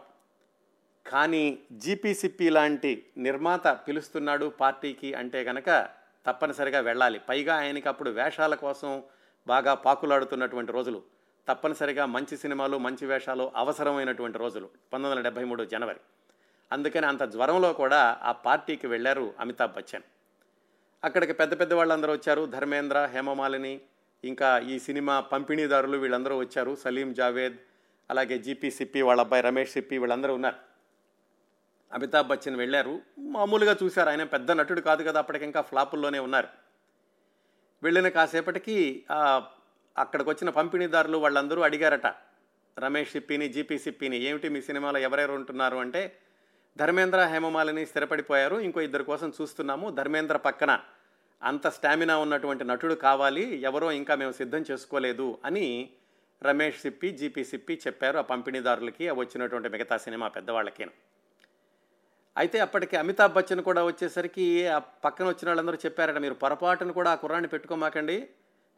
[SPEAKER 1] కానీ జీపీసిపి లాంటి నిర్మాత పిలుస్తున్నాడు పార్టీకి అంటే కనుక తప్పనిసరిగా వెళ్ళాలి. పైగా ఆయనకి అప్పుడు వేషాల కోసం బాగా పాకులాడుతున్నటువంటి రోజులు. తప్పనిసరిగా మంచి సినిమాలు మంచి వేషాలు అవసరమైనటువంటి రోజులు. పంతొమ్మిది వందల డెబ్భై మూడు జనవరి. అందుకని అంత జ్వరంలో కూడా ఆ పార్టీకి వెళ్ళారు అమితాబ్ బచ్చన్. అక్కడికి పెద్ద పెద్ద వాళ్ళందరూ వచ్చారు. ధర్మేంద్ర హేమమాలిని ఇంకా ఈ సినిమా పంపిణీదారులు వీళ్ళందరూ వచ్చారు. సలీం జావేద్ అలాగే జీపీ సిప్పి వాళ్ళ అబ్బాయి రమేష్ సిప్పి వీళ్ళందరూ ఉన్నారు. అమితాబ్ బచ్చన్ వెళ్ళారు. మామూలుగా చూశారు. ఆయన పెద్ద నటుడు కాదు కదా అప్పటికి ఇంకా ఫ్లాపుల్లోనే ఉన్నారు. వెళ్ళిన కాసేపటికి అక్కడికి వచ్చిన పంపిణీదారులు వాళ్ళందరూ అడిగారట రమేష్ సిప్పిని జీపీ సిప్పిని ఏమిటి మీ సినిమాలో ఎవరెవరు ఉంటున్నారు అంటే ధర్మేంద్ర హేమమాలిని స్థిరపడిపోయారు ఇంకో ఇద్దరు కోసం చూస్తున్నాము ధర్మేంద్ర పక్కన అంత స్టామినా ఉన్నటువంటి నటుడు కావాలి ఎవరో ఇంకా మేము సిద్ధం చేసుకోలేదు అని రమేష్ సిప్పి జీపీ సిప్పి చెప్పారు ఆ పంపిణీదారులకి ఆ వచ్చినటువంటి మిగతా సినిమా పెద్దవాళ్ళకేనా. అయితే అప్పటికి అమితాబ్ బచ్చన్ కూడా వచ్చేసరికి ఆ పక్కన వచ్చిన వాళ్ళందరూ చెప్పారట మీరు పొరపాటును కూడా ఆ కుర్రాన్ని పెట్టుకోమాకండి.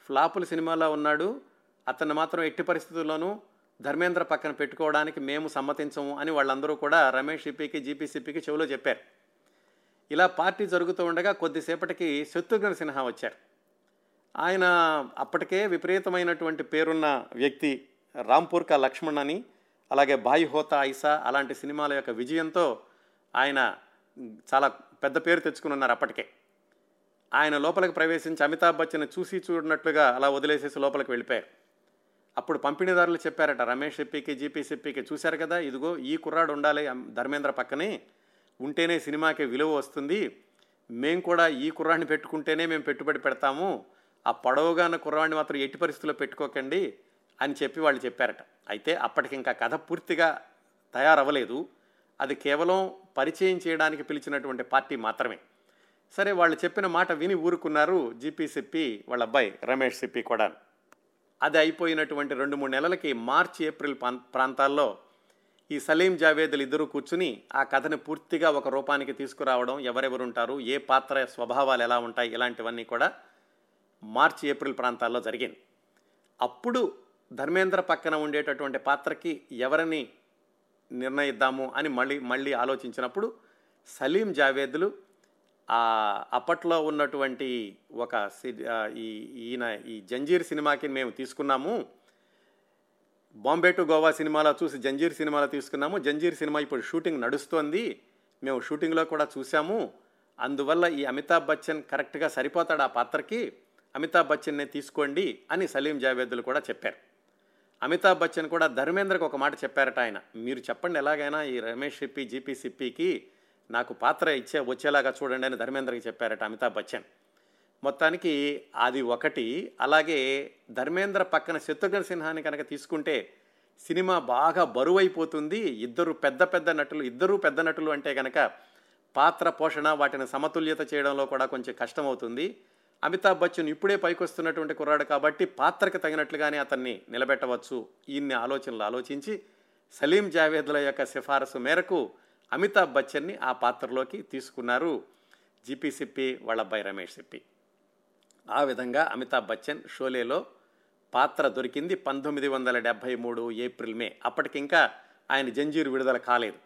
[SPEAKER 1] ఫ్లాపుల సినిమాలో ఉన్నాడు. అతన్ని మాత్రం ఎట్టి పరిస్థితుల్లోనూ ధర్మేంద్ర పక్కన పెట్టుకోవడానికి మేము సమ్మతించము అని వాళ్ళందరూ కూడా రమేష్ సిపికి జీపీ సిప్పికి చెవిలో చెప్పారు. ఇలా పార్టీ జరుగుతూ ఉండగా కొద్దిసేపటికి శత్రుఘ్న సిన్హా వచ్చారు. ఆయన అప్పటికే విపరీతమైనటువంటి పేరున్న వ్యక్తి రాంపూర్కా లక్ష్మణ్ అని అలాగే బాయి హోతా ఐసా అలాంటి సినిమాల యొక్క విజయంతో ఆయన చాలా పెద్ద పేరు తెచ్చుకుని ఉన్నారు అప్పటికే. ఆయన లోపలికి ప్రవేశించి అమితాబ్ బచ్చన్ చూసి చూడనట్లుగా అలా వదిలేసేసి లోపలికి వెళ్ళిపోయారు. అప్పుడు పంపిణీదారులు చెప్పారట రమేష్ సిప్పికి జీపీ సిప్పికి చూశారు కదా ఇదిగో ఈ కుర్రాడు ఉండాలి ధర్మేంద్ర పక్కనే ఉంటేనే సినిమాకి విలువ వస్తుంది మేము కూడా ఈ కుర్రాడిని పెట్టుకుంటేనే మేము పెట్టుబడి పెడతాము ఆ పొడవుగాన కుర్రాడిని మాత్రం ఎట్టి పరిస్థితుల్లో పెట్టుకోకండి అని చెప్పి వాళ్ళు చెప్పారట. అయితే అప్పటికి ఇంకా కథ పూర్తిగా తయారవ్వలేదు. అది కేవలం పరిచయం చేయడానికి పిలిచినటువంటి పార్టీ మాత్రమే. సరే వాళ్ళు చెప్పిన మాట విని ఊరుకున్నారు జీపీ సిప్పి వాళ్ళ అబ్బాయి రమేష్ సిప్పి కూడా. అది అయిపోయినటువంటి రెండు మూడు నెలలకి మార్చి ఏప్రిల్ ప్రాంతాల్లో ఈ సలీం జావేదులు ఇద్దరు కూర్చుని ఆ కథని పూర్తిగా ఒక రూపానికి తీసుకురావడం ఎవరెవరు ఉంటారు ఏ పాత్ర స్వభావాలు ఎలా ఉంటాయి ఇలాంటివన్నీ కూడా మార్చి ఏప్రిల్ ప్రాంతాల్లో జరిగింది. అప్పుడు ధర్మేంద్ర పక్కన ఉండేటటువంటి పాత్రకి ఎవరిని నిర్ణయిద్దాము అని మళ్ళీ మళ్ళీ ఆలోచించినప్పుడు సలీం జావేద్లు ఆ అప్పట్లో ఉన్నటువంటి ఒక సి- ఈ ఈయన ఈ జంజీర్ సినిమాకి మేము తీసుకున్నాము. బాంబే టు గోవా సినిమాలో చూసి జంజీర్ సినిమాలో తీసుకున్నాము. జంజీర్ సినిమా ఇప్పుడు షూటింగ్ నడుస్తోంది. మేము షూటింగ్లో కూడా చూసాము అందువల్ల ఈ అమితాబ్ బచ్చన్ కరెక్ట్గా సరిపోతాడు ఆ పాత్రకి? అమితాబ్ బచ్చన్నే తీసుకోండి అని సలీం జావేద్లు కూడా చెప్పారు. అమితాబ్ బచ్చన్ కూడా ధర్మేంద్రకు ఒక మాట చెప్పారట ఆయన. మీరు చెప్పండి ఎలాగైనా ఈ రమేష్ సిప్పి జీపీ సిప్పికి నాకు పాత్ర ఇచ్చే వచ్చేలాగా చూడండి అని ధర్మేంద్రకి చెప్పారట అమితాబ్ బచ్చన్. మొత్తానికి అది ఒకటి. అలాగే ధర్మేంద్ర పక్కన శత్రుఘ్న సిన్హాని కనుక తీసుకుంటే సినిమా బాగా బరువైపోతుంది. ఇద్దరు పెద్ద పెద్ద నటులు ఇద్దరు పెద్ద నటులు అంటే కనుక పాత్ర పోషణ వాటిని సమతుల్యత చేయడంలో కూడా కొంచెం కష్టమవుతుంది. అమితాబ్ బచ్చన్ ఇప్పుడే పైకొస్తున్నటువంటి కుర్రాడు కాబట్టి పాత్రకు తగినట్లుగానే అతన్ని నిలబెట్టవచ్చు. ఈయన్ని ఆలోచనలు ఆలోచించి సలీం జావేద్ల యొక్క సిఫారసు మేరకు అమితాబ్ బచ్చన్ని ఆ పాత్రలోకి తీసుకున్నారు జీపీ సిప్పి వాళ్ళ అబ్బాయి రమేష్ సిప్పి. ఆ విధంగా అమితాబ్ బచ్చన్ షోలేలో పాత్ర దొరికింది పంతొమ్మిది వందల డెబ్భై మూడు ఏప్రిల్ మే. అప్పటికింకా ఆయన జంజీరు విడుదల కాలేదు.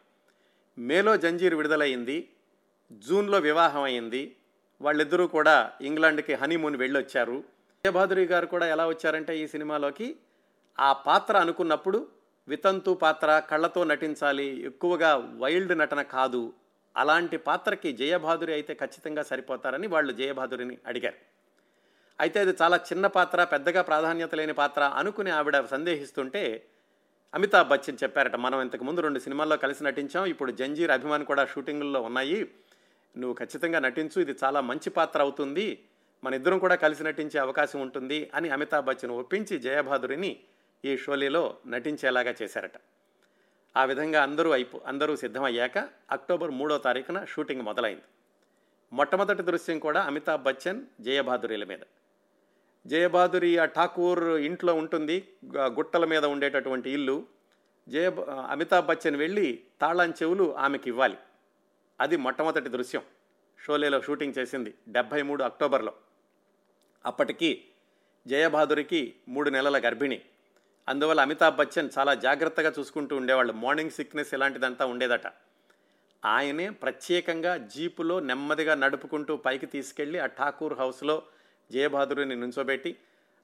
[SPEAKER 1] మేలో జంజీర్ విడుదలైంది జూన్లో వివాహం అయింది వాళ్ళిద్దరూ కూడా ఇంగ్లాండ్కి హనీమూన్ వెళ్ళొచ్చారు. విజయభాదురి గారు కూడా ఎలా వచ్చారంటే ఈ సినిమాలోకి ఆ పాత్ర అనుకున్నప్పుడు వితంతు పాత్ర కళ్ళతో నటించాలి ఎక్కువగా వైల్డ్ నటన కాదు అలాంటి పాత్రకి జయభాదురి అయితే ఖచ్చితంగా సరిపోతారని వాళ్ళు జయభాదురిని అడిగారు. అయితే అది చాలా చిన్న పాత్ర పెద్దగా ప్రాధాన్యత లేని పాత్ర అనుకుని ఆవిడ సందేహిస్తుంటే అమితాబ్ బచ్చన్ చెప్పారట మనం ఇంతకు ముందు రెండు సినిమాల్లో కలిసి నటించాం ఇప్పుడు జంజీర్ అభిమాన్ కూడా షూటింగుల్లో ఉన్నాయి నువ్వు ఖచ్చితంగా నటించు ఇది చాలా మంచి పాత్ర అవుతుంది. మన ఇద్దరం కూడా కలిసి నటించే అవకాశం ఉంటుంది అని అమితాబ్ బచ్చన్ ఒప్పించి జయభాదురిని ఈ షోలీలో నటించేలాగా చేశారట. ఆ విధంగా అందరూ అయిపో అందరూ సిద్ధమయ్యాక అక్టోబర్ మూడో తారీఖున షూటింగ్ మొదలైంది. మొట్టమొదటి దృశ్యం కూడా అమితాబ్ బచ్చన్ జయబహాదురిల మీద. జయబాదురి ఆ ఠాకూర్ ఇంట్లో ఉంటుంది గుట్టల మీద ఉండేటటువంటి ఇల్లు. జయ అమితాబ్ బచ్చన్ వెళ్ళి తాళం చెవులు ఆమెకి ఇవ్వాలి. అది మొట్టమొదటి దృశ్యం. షోలేలో షూటింగ్ చేసింది డెబ్భై మూడు అక్టోబర్లో. అప్పటికి జయబహాదురికి మూడు నెలల గర్భిణి. అందువల్ల అమితాబ్ బచ్చన్ చాలా జాగ్రత్తగా చూసుకుంటూ ఉండేవాళ్ళు. మార్నింగ్ సిక్నెస్ ఇలాంటిదంతా ఉండేదట. ఆయనే ప్రత్యేకంగా జీపులో నెమ్మదిగా నడుపుకుంటూ పైకి తీసుకెళ్ళి ఆ ఠాకూర్ హౌస్లో జయబహాదురిని నుంచోబెట్టి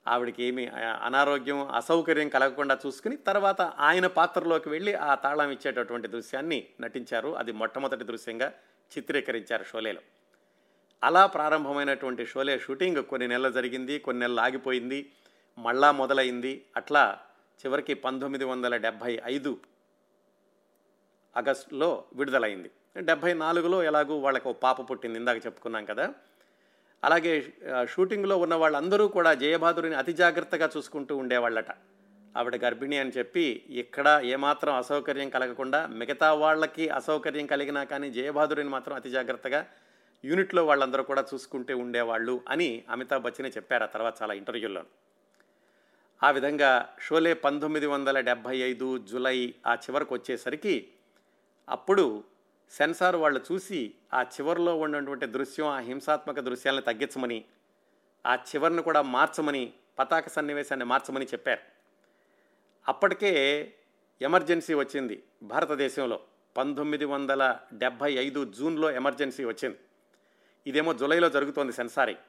[SPEAKER 1] ఆవిడకి ఏమి అనారోగ్యం అసౌకర్యం కలగకుండా చూసుకుని తర్వాత ఆయన పాత్రలోకి వెళ్ళి ఆ తాళం ఇచ్చేటటువంటి దృశ్యాన్ని నటించారు. అది మొట్టమొదటి దృశ్యంగా చిత్రీకరించారు షోలేలో. అలా ప్రారంభమైనటువంటి షోలే షూటింగ్ కొన్ని నెలలు జరిగింది కొన్ని నెలలు ఆగిపోయింది మళ్ళా మొదలైంది. అట్లా చివరికి పంతొమ్మిది వందల డెబ్భై ఐదు ఆగస్టులో విడుదలైంది. డెబ్భై నాలుగులో ఎలాగూ వాళ్ళకు పాప పుట్టింది ఇందాక చెప్పుకున్నాం కదా. అలాగే షూటింగ్లో ఉన్న వాళ్ళందరూ కూడా జయబహాదురిని అతి జాగ్రత్తగా చూసుకుంటూ ఉండేవాళ్ళట. ఆవిడ గర్భిణి అని చెప్పి ఇక్కడ ఏమాత్రం అసౌకర్యం కలగకుండా మిగతా వాళ్ళకి అసౌకర్యం కలిగినా కానీ జయబాదురిని మాత్రం అతి జాగ్రత్తగా యూనిట్లో వాళ్ళందరూ కూడా చూసుకుంటూ ఉండేవాళ్ళు అని అమితాబ్ బచ్చనే చెప్పారు ఆ తర్వాత చాలా ఇంటర్వ్యూల్లో ఆ విధంగా షోలే పంతొమ్మిది వందల డెబ్భై ఐదు జులై ఆ చివరకు వచ్చేసరికి అప్పుడు సెన్సార్ వాళ్ళు చూసి ఆ చివరిలో ఉన్నటువంటి దృశ్యం ఆ హింసాత్మక దృశ్యాలను తగ్గించమని ఆ చివరిని కూడా మార్చమని పతాక సన్నివేశాన్ని మార్చమని చెప్పారు. అప్పటికే ఎమర్జెన్సీ వచ్చింది భారతదేశంలో. పంతొమ్మిది వందల డెబ్భై ఐదు జూన్లో ఎమర్జెన్సీ వచ్చింది. ఇదేమో జూలైలో జరుగుతోంది సెన్సారింగ్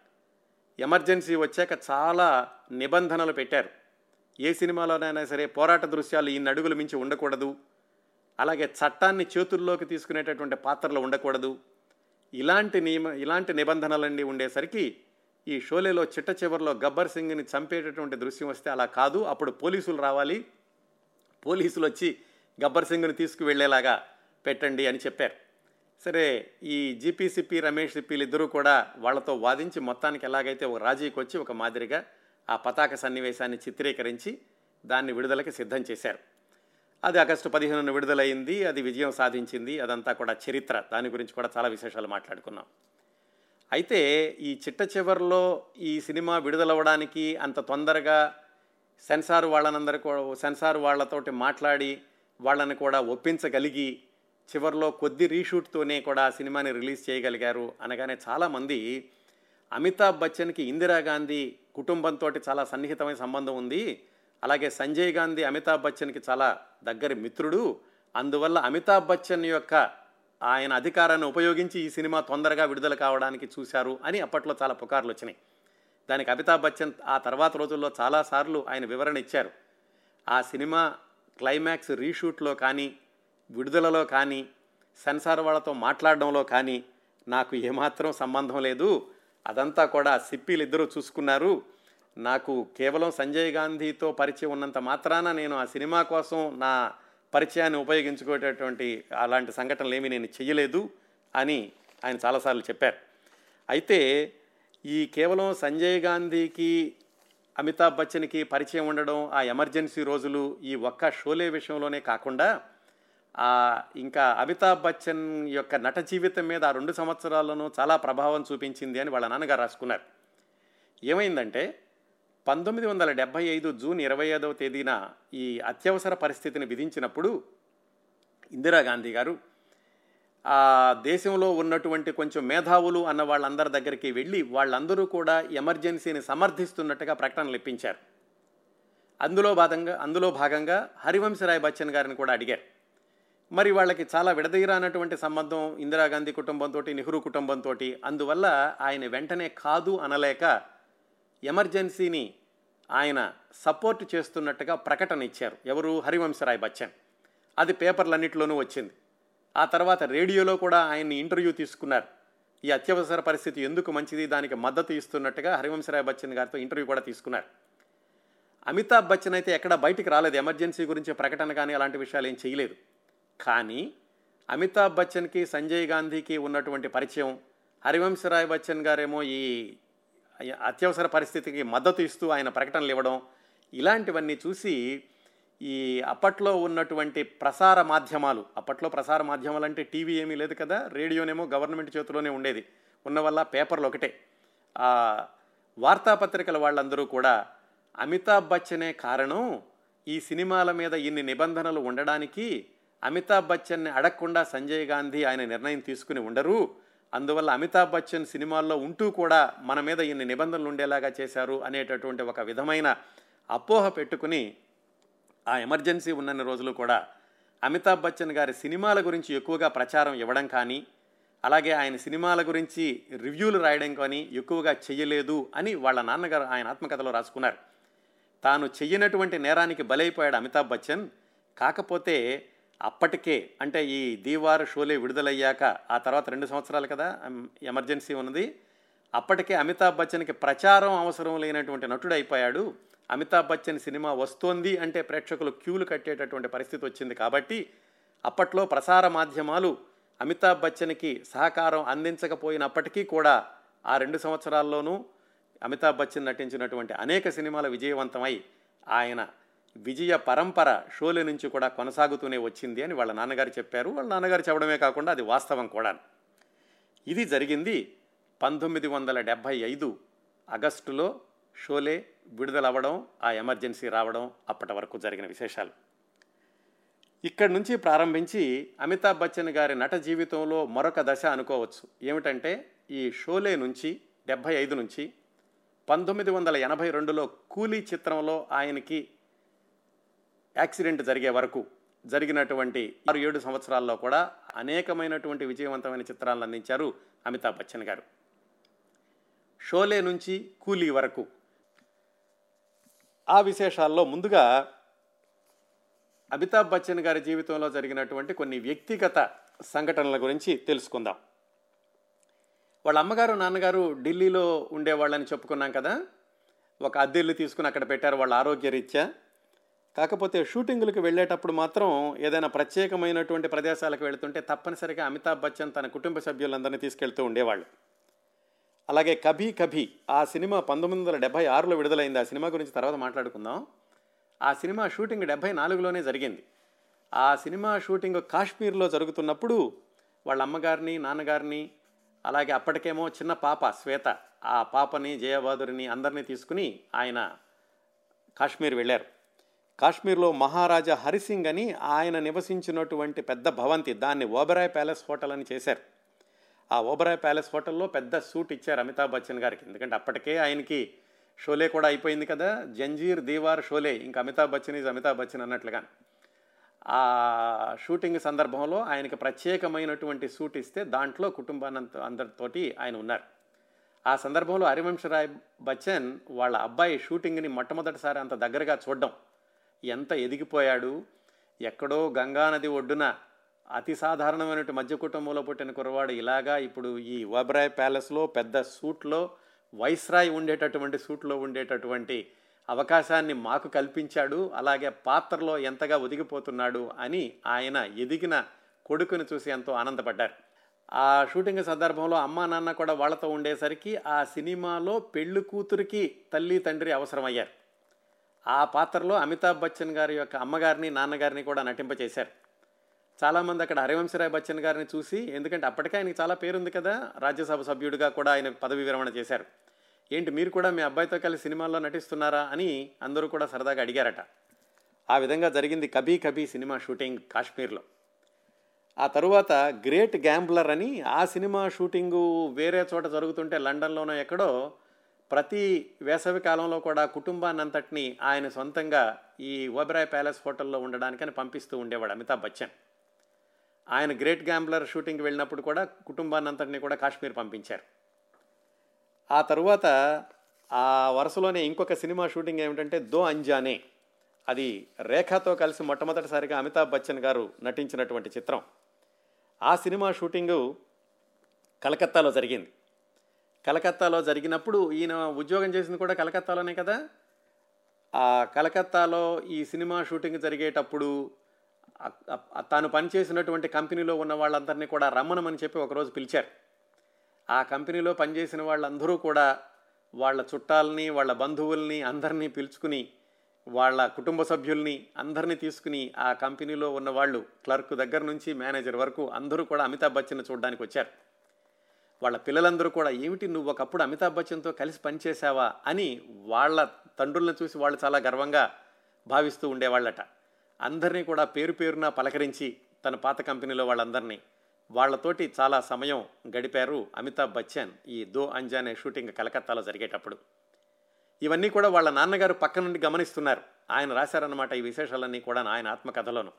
[SPEAKER 1] ఎమర్జెన్సీ వచ్చాక చాలా నిబంధనలు పెట్టారు. ఏ సినిమాలోనైనా సరే పోరాట దృశ్యాలు ఈ నడుగులు మించి ఉండకూడదు. అలాగే చట్టాన్ని చేతుల్లోకి తీసుకునేటటువంటి పాత్రలు ఉండకూడదు. ఇలాంటి నియమ ఇలాంటి నిబంధనలన్నీ ఉండేసరికి ఈ షోలేలో చిట్ట చివరిలో గబ్బర్ సింగ్ని చంపేటటువంటి దృశ్యం వస్తే అలా కాదు. అప్పుడు పోలీసులు రావాలి. పోలీసులు వచ్చి గబ్బర్ సింగ్ని తీసుకువెళ్ళేలాగా పెట్టండి అని చెప్పారు. సరే ఈ జీపీసీపీ రమేష్ సిప్పిలు ఇద్దరూ కూడా వాళ్ళతో వాదించి మొత్తానికి ఎలాగైతే ఒక రాజీకి వచ్చి ఒక మాదిరిగా ఆ పతాక సన్నివేశాన్ని చిత్రీకరించి దాన్ని విడుదలకి సిద్ధం చేశారు. అది ఆగస్టు పదిహేనున విడుదలైంది అది విజయం సాధించింది అదంతా కూడా చరిత్ర. దాని గురించి కూడా చాలా విశేషాలు మాట్లాడుకున్నాం. అయితే ఈ చిట్ట చివరిలో ఈ సినిమా విడుదలవ్వడానికి అంత తొందరగా సెన్సార్ వాళ్ళనందరి సెన్సార్ వాళ్ళతోటి మాట్లాడి వాళ్ళని కూడా ఒప్పించగలిగి చివరిలో కొద్ది రీషూట్తోనే కూడా సినిమాని రిలీజ్ చేయగలిగారు అనగానే చాలామంది అమితాబ్ బచ్చన్కి ఇందిరాగాంధీ కుటుంబంతో చాలా సన్నిహితమైన సంబంధం ఉంది. అలాగే సంజయ్ గాంధీ అమితాబ్ బచ్చన్కి చాలా దగ్గరి మిత్రుడు. అందువల్ల అమితాబ్ బచ్చన్ యొక్క ఆయన అధికారాన్ని ఉపయోగించి ఈ సినిమా తొందరగా విడుదల కావడానికి చూశారు అని అప్పట్లో చాలా పుకార్లు వచ్చినాయి. దానికి అమితాబ్ బచ్చన్ ఆ తర్వాత రోజుల్లో చాలాసార్లు ఆయన వివరణ ఇచ్చారు. ఆ సినిమా క్లైమాక్స్ రీషూట్లో కానీ విడుదలలో కానీ సెన్సార్ వాళ్ళతో మాట్లాడడంలో కానీ నాకు ఏమాత్రం సంబంధం లేదు. అదంతా కూడా సిప్పీలు ఇద్దరూ చూసుకున్నారు. నాకు కేవలం సంజయ్ గాంధీతో పరిచయం ఉన్నంత మాత్రాన నేను ఆ సినిమా కోసం నా పరిచయాన్ని ఉపయోగించుకునేటటువంటి అలాంటి సంఘటనలు ఏమీ నేను చెయ్యలేదు అని ఆయన చాలాసార్లు చెప్పారు. అయితే ఈ కేవలం సంజయ్ గాంధీకి అమితాబ్ బచ్చన్కి పరిచయం ఉండడం ఆ ఎమర్జెన్సీ రోజులు ఈ ఒక్క షోలే విషయంలోనే కాకుండా ఇంకా అమితాబ్ బచ్చన్ యొక్క నట జీవితం మీద ఆ రెండు సంవత్సరాల్లోనూ చాలా ప్రభావం చూపించింది అని వాళ్ళ నాన్నగారు రాసుకున్నారు. ఏమైందంటే పంతొమ్మిది వందల డెబ్భై ఐదు జూన్ ఇరవై ఐదవ తేదీన ఈ అత్యవసర పరిస్థితిని విధించినప్పుడు ఇందిరాగాంధీ గారు ఆ దేశంలో ఉన్నటువంటి కొంచెం మేధావులు అన్న వాళ్ళందరి దగ్గరికి వెళ్ళి వాళ్ళందరూ కూడా ఎమర్జెన్సీని సమర్థిస్తున్నట్టుగా ప్రకటనలు ఇప్పించారు. అందులో భాగంగా అందులో భాగంగా హరివంశరాయ్ బచ్చన్ గారిని కూడా అడిగారు. మరి వాళ్ళకి చాలా విడదీరానటువంటి సంబంధం ఇందిరాగాంధీ కుటుంబంతో నెహ్రూ కుటుంబంతో అందువల్ల ఆయన వెంటనే కాదు అనలేక ఎమర్జెన్సీని ఆయన సపోర్ట్ చేస్తున్నట్టుగా ప్రకటన ఇచ్చారు. ఎవరు? హరివంశరాయ్ బచ్చన్. అది పేపర్లన్నింటిలోనూ వచ్చింది. ఆ తర్వాత రేడియోలో కూడా ఆయన్ని ఇంటర్వ్యూ తీసుకున్నారు. ఈ అత్యవసర పరిస్థితి ఎందుకు మంచిది? దానికి మద్దతు ఇస్తున్నట్టుగా హరివంశరాయ్ బచ్చన్ గారితో ఇంటర్వ్యూ కూడా తీసుకున్నారు. అమితాబ్ బచ్చన్ అయితే ఎక్కడ బయటికి రాలేదు. ఎమర్జెన్సీ గురించి ప్రకటన కానీ అలాంటి విషయాలు ఏం చేయలేదు. కానీ అమితాబ్ బచ్చన్కి సంజయ్ గాంధీకి ఉన్నటువంటి పరిచయం హరివంశరాయ్ బచ్చన్ గారేమో ఈ అత్యవసర పరిస్థితికి మద్దతు ఇస్తూ ఆయన ప్రకటనలు ఇవ్వడం ఇలాంటివన్నీ చూసి ఈ అప్పట్లో ఉన్నటువంటి ప్రసార మాధ్యమాలు అప్పట్లో ప్రసార మాధ్యమాలు అంటే టీవీ ఏమీ లేదు కదా రేడియోనేమో గవర్నమెంట్ చేతిలోనే ఉండేది. ఉన్న వల్ల పేపర్లు ఒకటే. వార్తాపత్రికల వాళ్ళందరూ కూడా అమితాబ్ బచ్చనే కారణం ఈ సినిమాల మీద ఇన్ని నిబంధనలు ఉండడానికి అమితాబ్ బచ్చన్ని అడగకుండా సంజయ్ గాంధీ ఆయన నిర్ణయం తీసుకుని ఉండరు. అందువల్ల అమితాబ్ బచ్చన్ సినిమాల్లో ఉంటూ కూడా మన మీద ఇన్ని నిబంధనలు ఉండేలాగా చేశారు అనేటటువంటి ఒక విధమైన అపోహ పెట్టుకుని ఆ ఎమర్జెన్సీ ఉన్నన్ని రోజులు కూడా అమితాబ్ బచ్చన్ గారి సినిమాల గురించి ఎక్కువగా ప్రచారం ఇవ్వడం కానీ అలాగే ఆయన సినిమాల గురించి రివ్యూలు రాయడం కానీ ఎక్కువగా చెయ్యలేదు అని వాళ్ళ నాన్నగారు ఆయన ఆత్మకథలో రాసుకున్నారు. తాను చెయ్యనటువంటి నేరానికి బలైపోయాడు అమితాబ్ బచ్చన్. కాకపోతే అప్పటికే అంటే ఈ దీవార్ షోలే విడుదలయ్యాక ఆ తర్వాత రెండు సంవత్సరాలు కదా ఎమర్జెన్సీ ఉన్నది. అప్పటికే అమితాబ్ బచ్చన్కి ప్రచారం అవసరం లేనటువంటి నటుడు అయిపోయాడు. అమితాబ్ బచ్చన్ సినిమా వస్తోంది అంటే ప్రేక్షకులు క్యూలు కట్టేటటువంటి పరిస్థితి వచ్చింది కాబట్టి అప్పట్లో ప్రసార మాధ్యమాలు అమితాబ్ బచ్చన్కి సహకారం అందించకపోయినప్పటికీ కూడా ఆ రెండు సంవత్సరాల్లోనూ అమితాబ్ బచ్చన్ నటించినటువంటి అనేక సినిమాలు విజయవంతమై ఆయన విజయ పరంపర షోలే నుంచి కూడా కొనసాగుతూనే వచ్చింది అని వాళ్ళ నాన్నగారు చెప్పారు. వాళ్ళ నాన్నగారు చెప్పడమే కాకుండా అది వాస్తవం కూడా ఇది జరిగింది పంతొమ్మిది వందల డెబ్భై ఐదు ఆగస్టులో షోలే విడుదలవ్వడం ఆ ఎమర్జెన్సీ రావడం అప్పటి వరకు జరిగిన విశేషాలు. ఇక్కడి నుంచి ప్రారంభించి అమితాబ్ బచ్చన్ గారి నట జీవితంలో మరొక దశ అనుకోవచ్చు. ఏమిటంటే ఈ షోలే నుంచి డెబ్భై ఐదు నుంచి పంతొమ్మిది వందల ఎనభై రెండులో కూలీ చిత్రంలో ఆయనకి యాక్సిడెంట్ జరిగే వరకు జరిగినటువంటి ఆరు ఏడు సంవత్సరాల్లో కూడా అనేకమైనటువంటి విజయవంతమైన చిత్రాలను అందించారు అమితాబ్ బచ్చన్ గారు. షోలే నుంచి కూలీ వరకు ఆ విశేషాల్లో ముందుగా అమితాబ్ బచ్చన్ గారి జీవితంలో జరిగినటువంటి కొన్ని వ్యక్తిగత సంఘటనల గురించి తెలుసుకుందాం. వాళ్ళ అమ్మగారు నాన్నగారు ఢిల్లీలో ఉండేవాళ్ళని చెప్పుకున్నాం కదా. ఒక అద్దెల్లు తీసుకుని అక్కడ పెట్టారు వాళ్ళ ఆరోగ్యరీత్యా. కాకపోతే షూటింగులకు వెళ్ళేటప్పుడు మాత్రం ఏదైనా ప్రత్యేకమైనటువంటి ప్రదేశాలకు వెళుతుంటే తప్పనిసరిగా అమితాబ్ బచ్చన్ తన కుటుంబ సభ్యులందరినీ తీసుకెళ్తూ ఉండేవాళ్ళు. అలాగే కభీ కభీ ఆ సినిమా పంతొమ్మిది వందల డెబ్బై ఆరులో విడుదలైంది. ఆ సినిమా గురించి తర్వాత మాట్లాడుకుందాం. ఆ సినిమా షూటింగ్ డెబ్బై నాలుగులోనే జరిగింది. ఆ సినిమా షూటింగ్ కాశ్మీర్లో జరుగుతున్నప్పుడు వాళ్ళ అమ్మగారిని నాన్నగారిని అలాగే అప్పటికేమో చిన్న పాప శ్వేత ఆ పాపని జయబాదురిని అందరినీ తీసుకుని ఆయన కాశ్మీర్ వెళ్ళారు. కాశ్మీర్లో మహారాజా హరిసింగ్ అని ఆయన నివసించినటువంటి పెద్ద భవంతి దాన్ని ఓబరాయ్ ప్యాలెస్ హోటల్ అని చేశారు. ఆ ఓబరాయ్ ప్యాలెస్ హోటల్లో పెద్ద సూట్ ఇచ్చారు అమితాబ్ బచ్చన్ గారికి. ఎందుకంటే అప్పటికే ఆయనకి షోలే కూడా అయిపోయింది కదా జంజీర్ దీవార్ షోలే ఇంకా అమితాబ్ బచ్చన్ ఈజ్ అమితాబ్ బచ్చన్ అన్నట్లుగా. ఆ షూటింగ్ సందర్భంలో ఆయనకి ప్రత్యేకమైనటువంటి సూట్ ఇస్తే దాంట్లో కుటుంబానంత అందరితోటి ఆయన ఉన్నారు. ఆ సందర్భంలో హరివంశరాయ్ బచ్చన్ వాళ్ళ అబ్బాయి షూటింగ్ని మొట్టమొదటిసారి అంత దగ్గరగా చూడడం ఎంత ఎదిగిపోయాడు? ఎక్కడో గంగానది ఒడ్డున అతి సాధారణమైనటువంటి మధ్య కుటుంబంలో పుట్టిన కుర్రవాడు ఇలాగా ఇప్పుడు ఈ వబ్రాయ్ ప్యాలెస్లో పెద్ద సూట్లో వైస్రాయ్ ఉండేటటువంటి సూట్లో ఉండేటటువంటి అవకాశాన్ని మాకు కల్పించాడు. అలాగే పాత్రలో ఎంతగా ఒదిగిపోతున్నాడు అని ఆయన ఎదిగిన కొడుకుని చూసి ఎంతో ఆనందపడ్డారు. ఆ షూటింగ్ సందర్భంలో అమ్మా నాన్న కూడా వాళ్ళతో ఉండేసరికి ఆ సినిమాలో పెళ్ళి కూతురికి తల్లి తండ్రి అవసరమయ్యారు. ఆ పాత్రలో అమితాబ్ బచ్చన్ గారి యొక్క అమ్మగారిని నాన్నగారిని కూడా నటింపచేశారు. చాలామంది అక్కడ హరివంశరాయ్ బచ్చన్ గారిని చూసి ఎందుకంటే అప్పటికే ఆయనకి చాలా పేరుంది కదా రాజ్యసభ సభ్యుడిగా కూడా ఆయన పదవి విరమణ చేశారు. ఏంటి మీరు కూడా మీ అబ్బాయితో కలిసి సినిమాల్లో నటిస్తున్నారా అని అందరూ కూడా సరదాగా అడిగారట. ఆ విధంగా జరిగింది కబీ కబీ సినిమా షూటింగ్ కాశ్మీర్లో. ఆ తరువాత గ్రేట్ గ్యాంబ్లర్ అని ఆ సినిమా షూటింగు వేరే చోట జరుగుతుంటే లండన్లోనో ఎక్కడో ప్రతి వేసవి కాలంలో కూడా కుటుంబాన్నంతటిని ఆయన సొంతంగా ఈ ఓబెరాయ్ ప్యాలెస్ హోటల్లో ఉండడానికని పంపిస్తూ ఉండేవాడు అమితాబ్ బచ్చన్. ఆయన గ్రేట్ గ్యాంబ్లర్ షూటింగ్కి వెళ్ళినప్పుడు కూడా కుటుంబాన్నంతటిని కూడా కాశ్మీర్ పంపించారు. ఆ తరువాత ఆ వరుసలోనే ఇంకొక సినిమా షూటింగ్ ఏమిటంటే దో అంజానే. అది రేఖతో కలిసి మొట్టమొదటిసారిగా అమితాబ్ బచ్చన్ గారు నటించినటువంటి చిత్రం. ఆ సినిమా షూటింగు కలకత్తాలో జరిగింది. కలకత్తాలో జరిగినప్పుడు ఈయన ఉద్యోగం చేసింది కూడా కలకత్తాలోనే కదా? ఆ కలకత్తాలో ఈ సినిమా షూటింగ్ జరిగేటప్పుడు తాను పనిచేసినటువంటి కంపెనీలో ఉన్న వాళ్ళందరినీ కూడా రమ్మనమని చెప్పి ఒకరోజు పిలిచారు. ఆ కంపెనీలో పనిచేసిన వాళ్ళందరూ కూడా వాళ్ళ చుట్టాలని వాళ్ళ బంధువుల్ని అందరినీ పిలుచుకుని వాళ్ళ కుటుంబ సభ్యుల్ని అందరినీ తీసుకుని ఆ కంపెనీలో ఉన్న వాళ్ళు క్లర్క్ దగ్గర నుంచి మేనేజర్ వరకు అందరూ కూడా అమితాబ్ బచ్చన్ చూడడానికి వచ్చారు. వాళ్ళ పిల్లలందరూ కూడా ఏమిటి నువ్వు ఒకప్పుడు అమితాబ్ బచ్చన్తో కలిసి పనిచేసావా అని వాళ్ళ తండ్రులను చూసి వాళ్ళు చాలా గర్వంగా భావిస్తూ ఉండేవాళ్ళట. అందరినీ కూడా పేరు పేరున పలకరించి తన పాత కంపెనీలో వాళ్ళందరినీ. వాళ్ళతోటి చాలా సమయం గడిపారు అమితాబ్ బచ్చన్ ఈ దో అంజానే షూటింగ్ కలకత్తాలో జరిగేటప్పుడు. ఇవన్నీ కూడా వాళ్ళ నాన్నగారు పక్క నుండి గమనిస్తున్నారు. ఆయన రాశారన్నమాట ఈ విశేషాలన్నీ కూడా ఆయన ఆత్మకథలోను.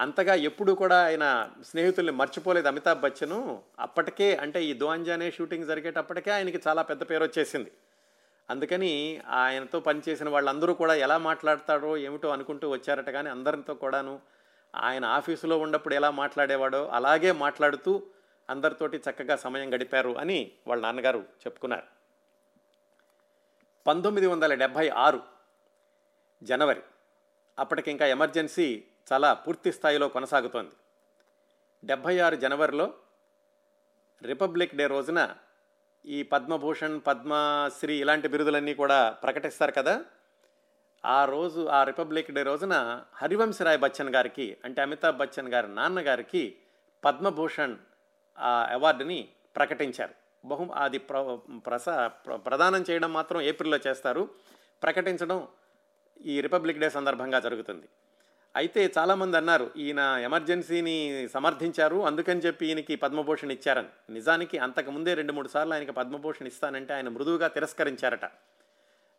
[SPEAKER 1] అంతగా ఎప్పుడు కూడా ఆయన స్నేహితుల్ని మర్చిపోలేదు అమితాబ్ బచ్చను. అప్పటికే అంటే ఈ దో షూటింగ్ జరిగేటప్పటికే ఆయనకి చాలా పెద్ద పేరు వచ్చేసింది. అందుకని ఆయనతో పనిచేసిన వాళ్ళందరూ కూడా ఎలా మాట్లాడతాడో ఏమిటో అనుకుంటూ వచ్చారట. కానీ అందరితో కూడాను ఆయన ఆఫీసులో ఉన్నప్పుడు ఎలా మాట్లాడేవాడో అలాగే మాట్లాడుతూ అందరితోటి చక్కగా సమయం గడిపారు అని వాళ్ళ నాన్నగారు చెప్పుకున్నారు. పంతొమ్మిది వందల డెబ్భై ఆరు జనవరి అప్పటికి ఇంకా ఎమర్జెన్సీ చాలా పూర్తి స్థాయిలో కొనసాగుతోంది. డెబ్భై ఆరు జనవరిలో రిపబ్లిక్ డే రోజున ఈ పద్మభూషణ్ పద్మశ్రీ ఇలాంటి బిరుదులన్నీ కూడా ప్రకటిస్తారు కదా. ఆ రోజు ఆ రిపబ్లిక్ డే రోజున హరివంశరాయ్ బచ్చన్ గారికి అంటే అమితాబ్ బచ్చన్ గారి నాన్నగారికి పద్మభూషణ్ ఆ అవార్డుని ప్రకటించారు. బహు అది ప్ర ప్రస ప్ర- ప్రదానం చేయడం మాత్రం ఏప్రిల్లో చేస్తారు. ప్రకటించడం ఈ రిపబ్లిక్ డే సందర్భంగా జరుగుతుంది. అయితే చాలామంది అన్నారు ఈయన ఎమర్జెన్సీని సమర్థించారు అందుకని చెప్పి ఈయనకి పద్మభూషణ్ ఇచ్చారని. నిజానికి అంతకుముందే రెండు మూడు సార్లు ఆయనకి పద్మభూషణ్ ఇస్తానంటే ఆయన మృదువుగా తిరస్కరించారట.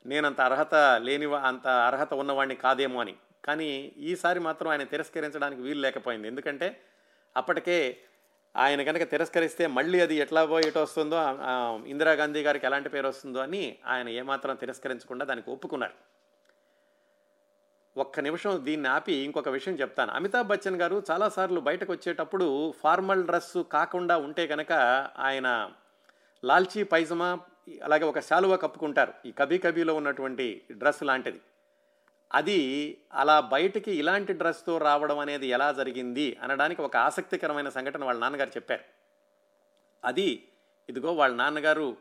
[SPEAKER 1] నేనంత అర్హత లేని అంత అర్హత ఉన్నవాడిని కాదేమో అని. కానీ ఈసారి మాత్రం ఆయన తిరస్కరించడానికి వీలు లేకపోయింది. ఎందుకంటే అప్పటికే ఆయన కనుక తిరస్కరిస్తే మళ్ళీ అది ఎట్లా పోయి ఎటు వస్తుందో ఇందిరాగాంధీ గారికి ఎలాంటి పేరు వస్తుందో అని ఆయన ఏమాత్రం తిరస్కరించకుండా దానికి ఒప్పుకున్నారు. ఒక్క నిమిషం దీన్ని ఆపి ఇంకొక విషయం చెప్తాను. అమితాబ్ బచ్చన్ గారు చాలాసార్లు బయటకు వచ్చేటప్పుడు ఫార్మల్ డ్రెస్సు కాకుండా ఉంటే కనుక ఆయన లాల్చీ పైజమా అలాగే ఒక శాలువా కప్పుకుంటారు. ఈ కబీ కబీలో ఉన్నటువంటి డ్రెస్ లాంటిది. అది అలా బయటికి ఇలాంటి డ్రెస్తో రావడం అనేది ఎలా జరిగింది అనడానికి ఒక ఆసక్తికరమైన సంఘటన వాళ్ళ నాన్నగారు చెప్పారు. అది ఇదిగో వాళ్ళ నాన్నగారు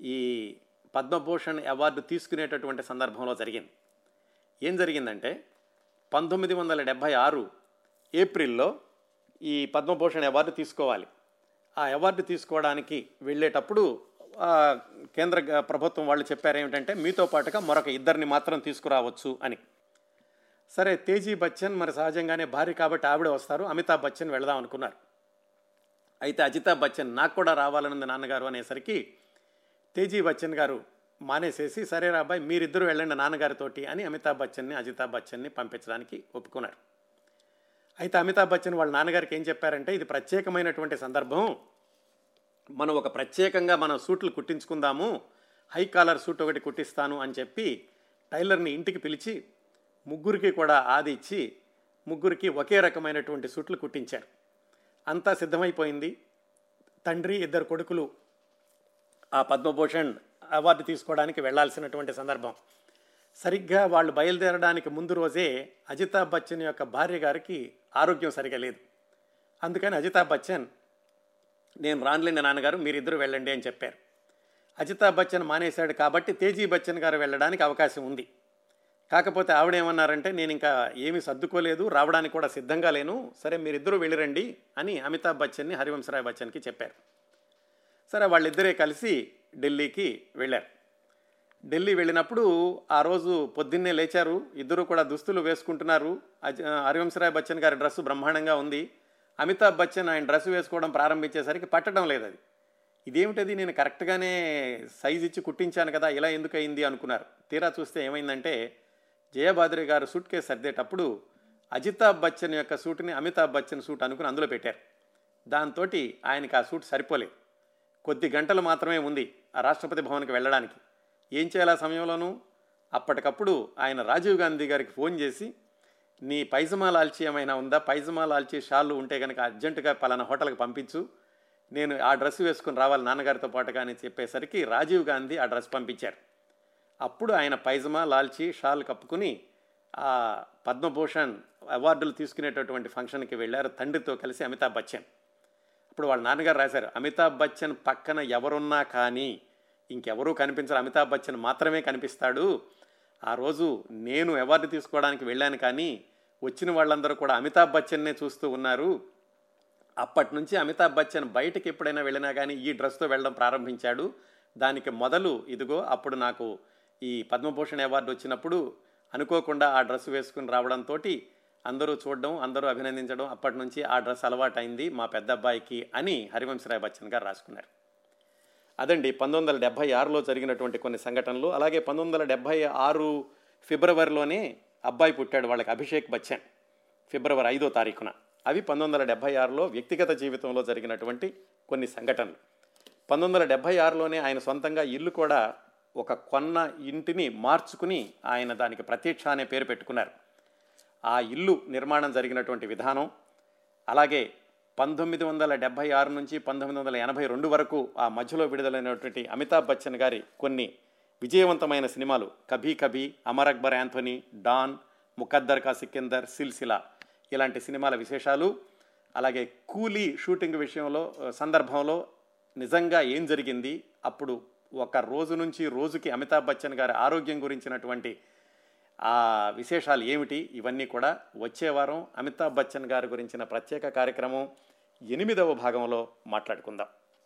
[SPEAKER 1] ఈ పద్మభూషణ్ అవార్డు తీసుకునేటటువంటి సందర్భంలో జరిగింది. ఏం జరిగిందంటే పంతొమ్మిది వందల డెబ్భై ఆరు ఏప్రిల్లో ఈ పద్మభూషణ్ అవార్డు తీసుకోవాలి. ఆ అవార్డు తీసుకోవడానికి వెళ్ళేటప్పుడు కేంద్ర ప్రభుత్వం వాళ్ళు చెప్పారు ఏమిటంటే మీతో పాటుగా మరొక ఇద్దరిని మాత్రం తీసుకురావచ్చు అని. సరే తేజీ బచ్చన్ మరి సహజంగానే భార్య కాబట్టి ఆవిడ వస్తారు అమితాబ్ బచ్చన్ వెళదాం అనుకున్నారు. అయితే అజితాబ్ బచ్చన్ నాకు కూడా రావాలనుంది నాన్నగారు అనేసరికి తేజీ బచ్చన్ గారు మానేసేసి సరేరా అబ్బాయి మీరిద్దరూ వెళ్ళండి నాన్నగారితోటి అని అమితాబ్ బచ్చన్ని అజితాబ్ బచ్చన్ని పంపించడానికి ఒప్పుకున్నారు. అయితే అమితాబ్ బచ్చన్ వాళ్ళ నాన్నగారికి ఏం చెప్పారంటే ఇది ప్రత్యేకమైనటువంటి సందర్భం. మనం ఒక ప్రత్యేకంగా మనం సూట్లు కుట్టించుకుందాము హై కాలర్ సూట్ ఒకటి కుట్టిస్తాను అని చెప్పి టైలర్ని ఇంటికి పిలిచి ముగ్గురికి కూడా ఆది ఇచ్చి ముగ్గురికి ఒకే రకమైనటువంటి సూట్లు కుట్టించారు. అంతా సిద్ధమైపోయింది. తండ్రి ఇద్దరు కొడుకులు ఆ పద్మభూషణ్ అవార్డు తీసుకోవడానికి వెళ్ళాల్సినటువంటి సందర్భం. సరిగ్గా వాళ్ళు బయలుదేరడానికి ముందు రోజే అజితాబ్ బచ్చన్ యొక్క భార్య గారికి ఆరోగ్యం సరిగా లేదు. అందుకని అజితాబ్ బచ్చన్ నేను రానులేని నాన్నగారు మీరిద్దరూ వెళ్ళండి అని చెప్పారు. అజితాబ్ బచ్చన్ మానేశాడు కాబట్టి తేజీ బచ్చన్ గారు వెళ్ళడానికి అవకాశం ఉంది. కాకపోతే ఆవిడేమన్నారంటే నేను ఇంకా ఏమీ సర్దుకోలేదు రావడానికి కూడా సిద్ధంగా లేను సరే మీరిద్దరూ వెళ్ళిరండి అని అమితాబ్ బచ్చన్ని హరివంశరాయ్ బచ్చన్కి చెప్పారు. సరే వాళ్ళిద్దరే కలిసి ఢిల్లీకి వెళ్ళారు. ఢిల్లీ వెళ్ళినప్పుడు ఆ రోజు పొద్దున్నే లేచారు. ఇద్దరు కూడా దుస్తులు వేసుకుంటున్నారు. హరివంశరాయ్ బచ్చన్ గారి డ్రెస్సు బ్రహ్మాండంగా ఉంది. అమితాబ్ బచ్చన్ ఆయన డ్రెస్సు వేసుకోవడం ప్రారంభించేసరికి పట్టడం లేదు అది ఇదేమిటది? నేను కరెక్ట్గానే సైజ్ ఇచ్చి కుట్టించాను కదా ఇలా ఎందుకు అయింది అనుకున్నారు. తీరా చూస్తే ఏమైందంటే జయబాద్రి గారు సూట్ కేసు సర్దేటప్పుడు అజితాబ్ బచ్చన్ యొక్క సూట్ని అమితాబ్ బచ్చన్ సూట్ అనుకుని అందులో పెట్టారు. దాంతో ఆయనకి ఆ సూట్ సరిపోలేదు. కొద్ది గంటలు మాత్రమే ఉంది. రాష్ట్రపతి భవన్కి వెళ్ళడానికి. ఏం చేయాలి ఆ సమయంలోనూ? అప్పటికప్పుడు ఆయన రాజీవ్ గాంధీ గారికి ఫోన్ చేసి నీ పైజమా లాల్చీ ఏమైనా ఉందా? పైజమా లాల్చీ షాళ్ళు ఉంటే కనుక అర్జెంటుగా పలానా హోటల్కి పంపించు. నేను ఆ డ్రెస్ వేసుకుని రావాలి నాన్నగారితో పాటుగా అని చెప్పేసరికి రాజీవ్ గాంధీ ఆ డ్రెస్ పంపించారు. అప్పుడు ఆయన పైజమా లాల్చీ షాల్ కప్పుకుని ఆ పద్మభూషణ్ అవార్డులు తీసుకునేటటువంటి ఫంక్షన్కి వెళ్ళారు తండ్రితో కలిసి అమితాబ్ బచ్చన్. అప్పుడు వాళ్ళ నాన్నగారు రాశారు అమితాబ్ బచ్చన్ పక్కన ఎవరున్నా కానీ ఇంకెవరూ కనిపించరు. అమితాబ్ బచ్చన్ మాత్రమే కనిపిస్తాడు. ఆ రోజు నేను అవార్డు తీసుకోవడానికి వెళ్ళాను కానీ వచ్చిన వాళ్ళందరూ కూడా అమితాబ్ బచ్చన్నే చూస్తూ ఉన్నారు. అప్పటి నుంచి అమితాబ్ బచ్చన్ బయటకి ఎప్పుడైనా వెళ్ళినా కానీ ఈ డ్రెస్తో వెళ్ళడం ప్రారంభించాడు. దానికి మొదలు ఇదిగో అప్పుడు నాకు ఈ పద్మభూషణ్ అవార్డు వచ్చినప్పుడు అనుకోకుండా ఆ డ్రెస్ వేసుకుని రావడంతో అందరూ చూడడం అందరూ అభినందించడం అప్పటి నుంచి ఆ డ్రెస్ అలవాటైంది మా పెద్ద అబ్బాయికి అని హరివంశరాయ్ బచ్చన్ గారు రాసుకున్నారు. అదండి పంతొమ్మిది వందల డెబ్భై ఆరులో జరిగినటువంటి కొన్ని సంఘటనలు అలాగే పంతొమ్మిది వందల డెబ్భై ఆరు ఫిబ్రవరిలోనే అబ్బాయి పుట్టాడు వాళ్ళకి అభిషేక్ బచ్చన్ ఫిబ్రవరి ఐదో తారీఖున. అవి పంతొమ్మిది వందల డెబ్భై ఆరులో వ్యక్తిగత జీవితంలో జరిగినటువంటి కొన్ని సంఘటనలు. పంతొమ్మిది వందల డెబ్భై ఆరులోనే ఆయన సొంతంగా ఇల్లు కూడా ఒక కొన్న ఇంటిని మార్చుకుని ఆయన దానికి ప్రతీక్ష అనే పేరు పెట్టుకున్నారు. ఆ ఇల్లు నిర్మాణం జరిగినటువంటి విధానం. అలాగే పంతొమ్మిది వందల డెబ్భై ఆరు నుంచి పంతొమ్మిది వందల ఎనభై రెండు వరకు ఆ మధ్యలో విడుదలైనటువంటి అమితాబ్ బచ్చన్ గారి కొన్ని విజయవంతమైన సినిమాలు కభీ కభీ అమర్ అక్బర్ యాంథోనీ డాన్ ముఖద్దర్ కా సికిందర్ సిల్సిలా ఇలాంటి సినిమాల విశేషాలు. అలాగే కూలీ షూటింగ్ విషయంలో సందర్భంలో నిజంగా ఏం జరిగింది? అప్పుడు ఒక రోజు నుంచి రోజుకి అమితాబ్ బచ్చన్ గారి ఆరోగ్యం గురించినటువంటి ఆ విశేషాలు ఏమిటి? ఇవన్నీ కూడా వచ్చే వారం అమితాబ్ బచ్చన్ గారి గురించిన ప్రత్యేక కార్యక్రమం ఎనిమిదవ భాగంలో మాట్లాడుకుందాం.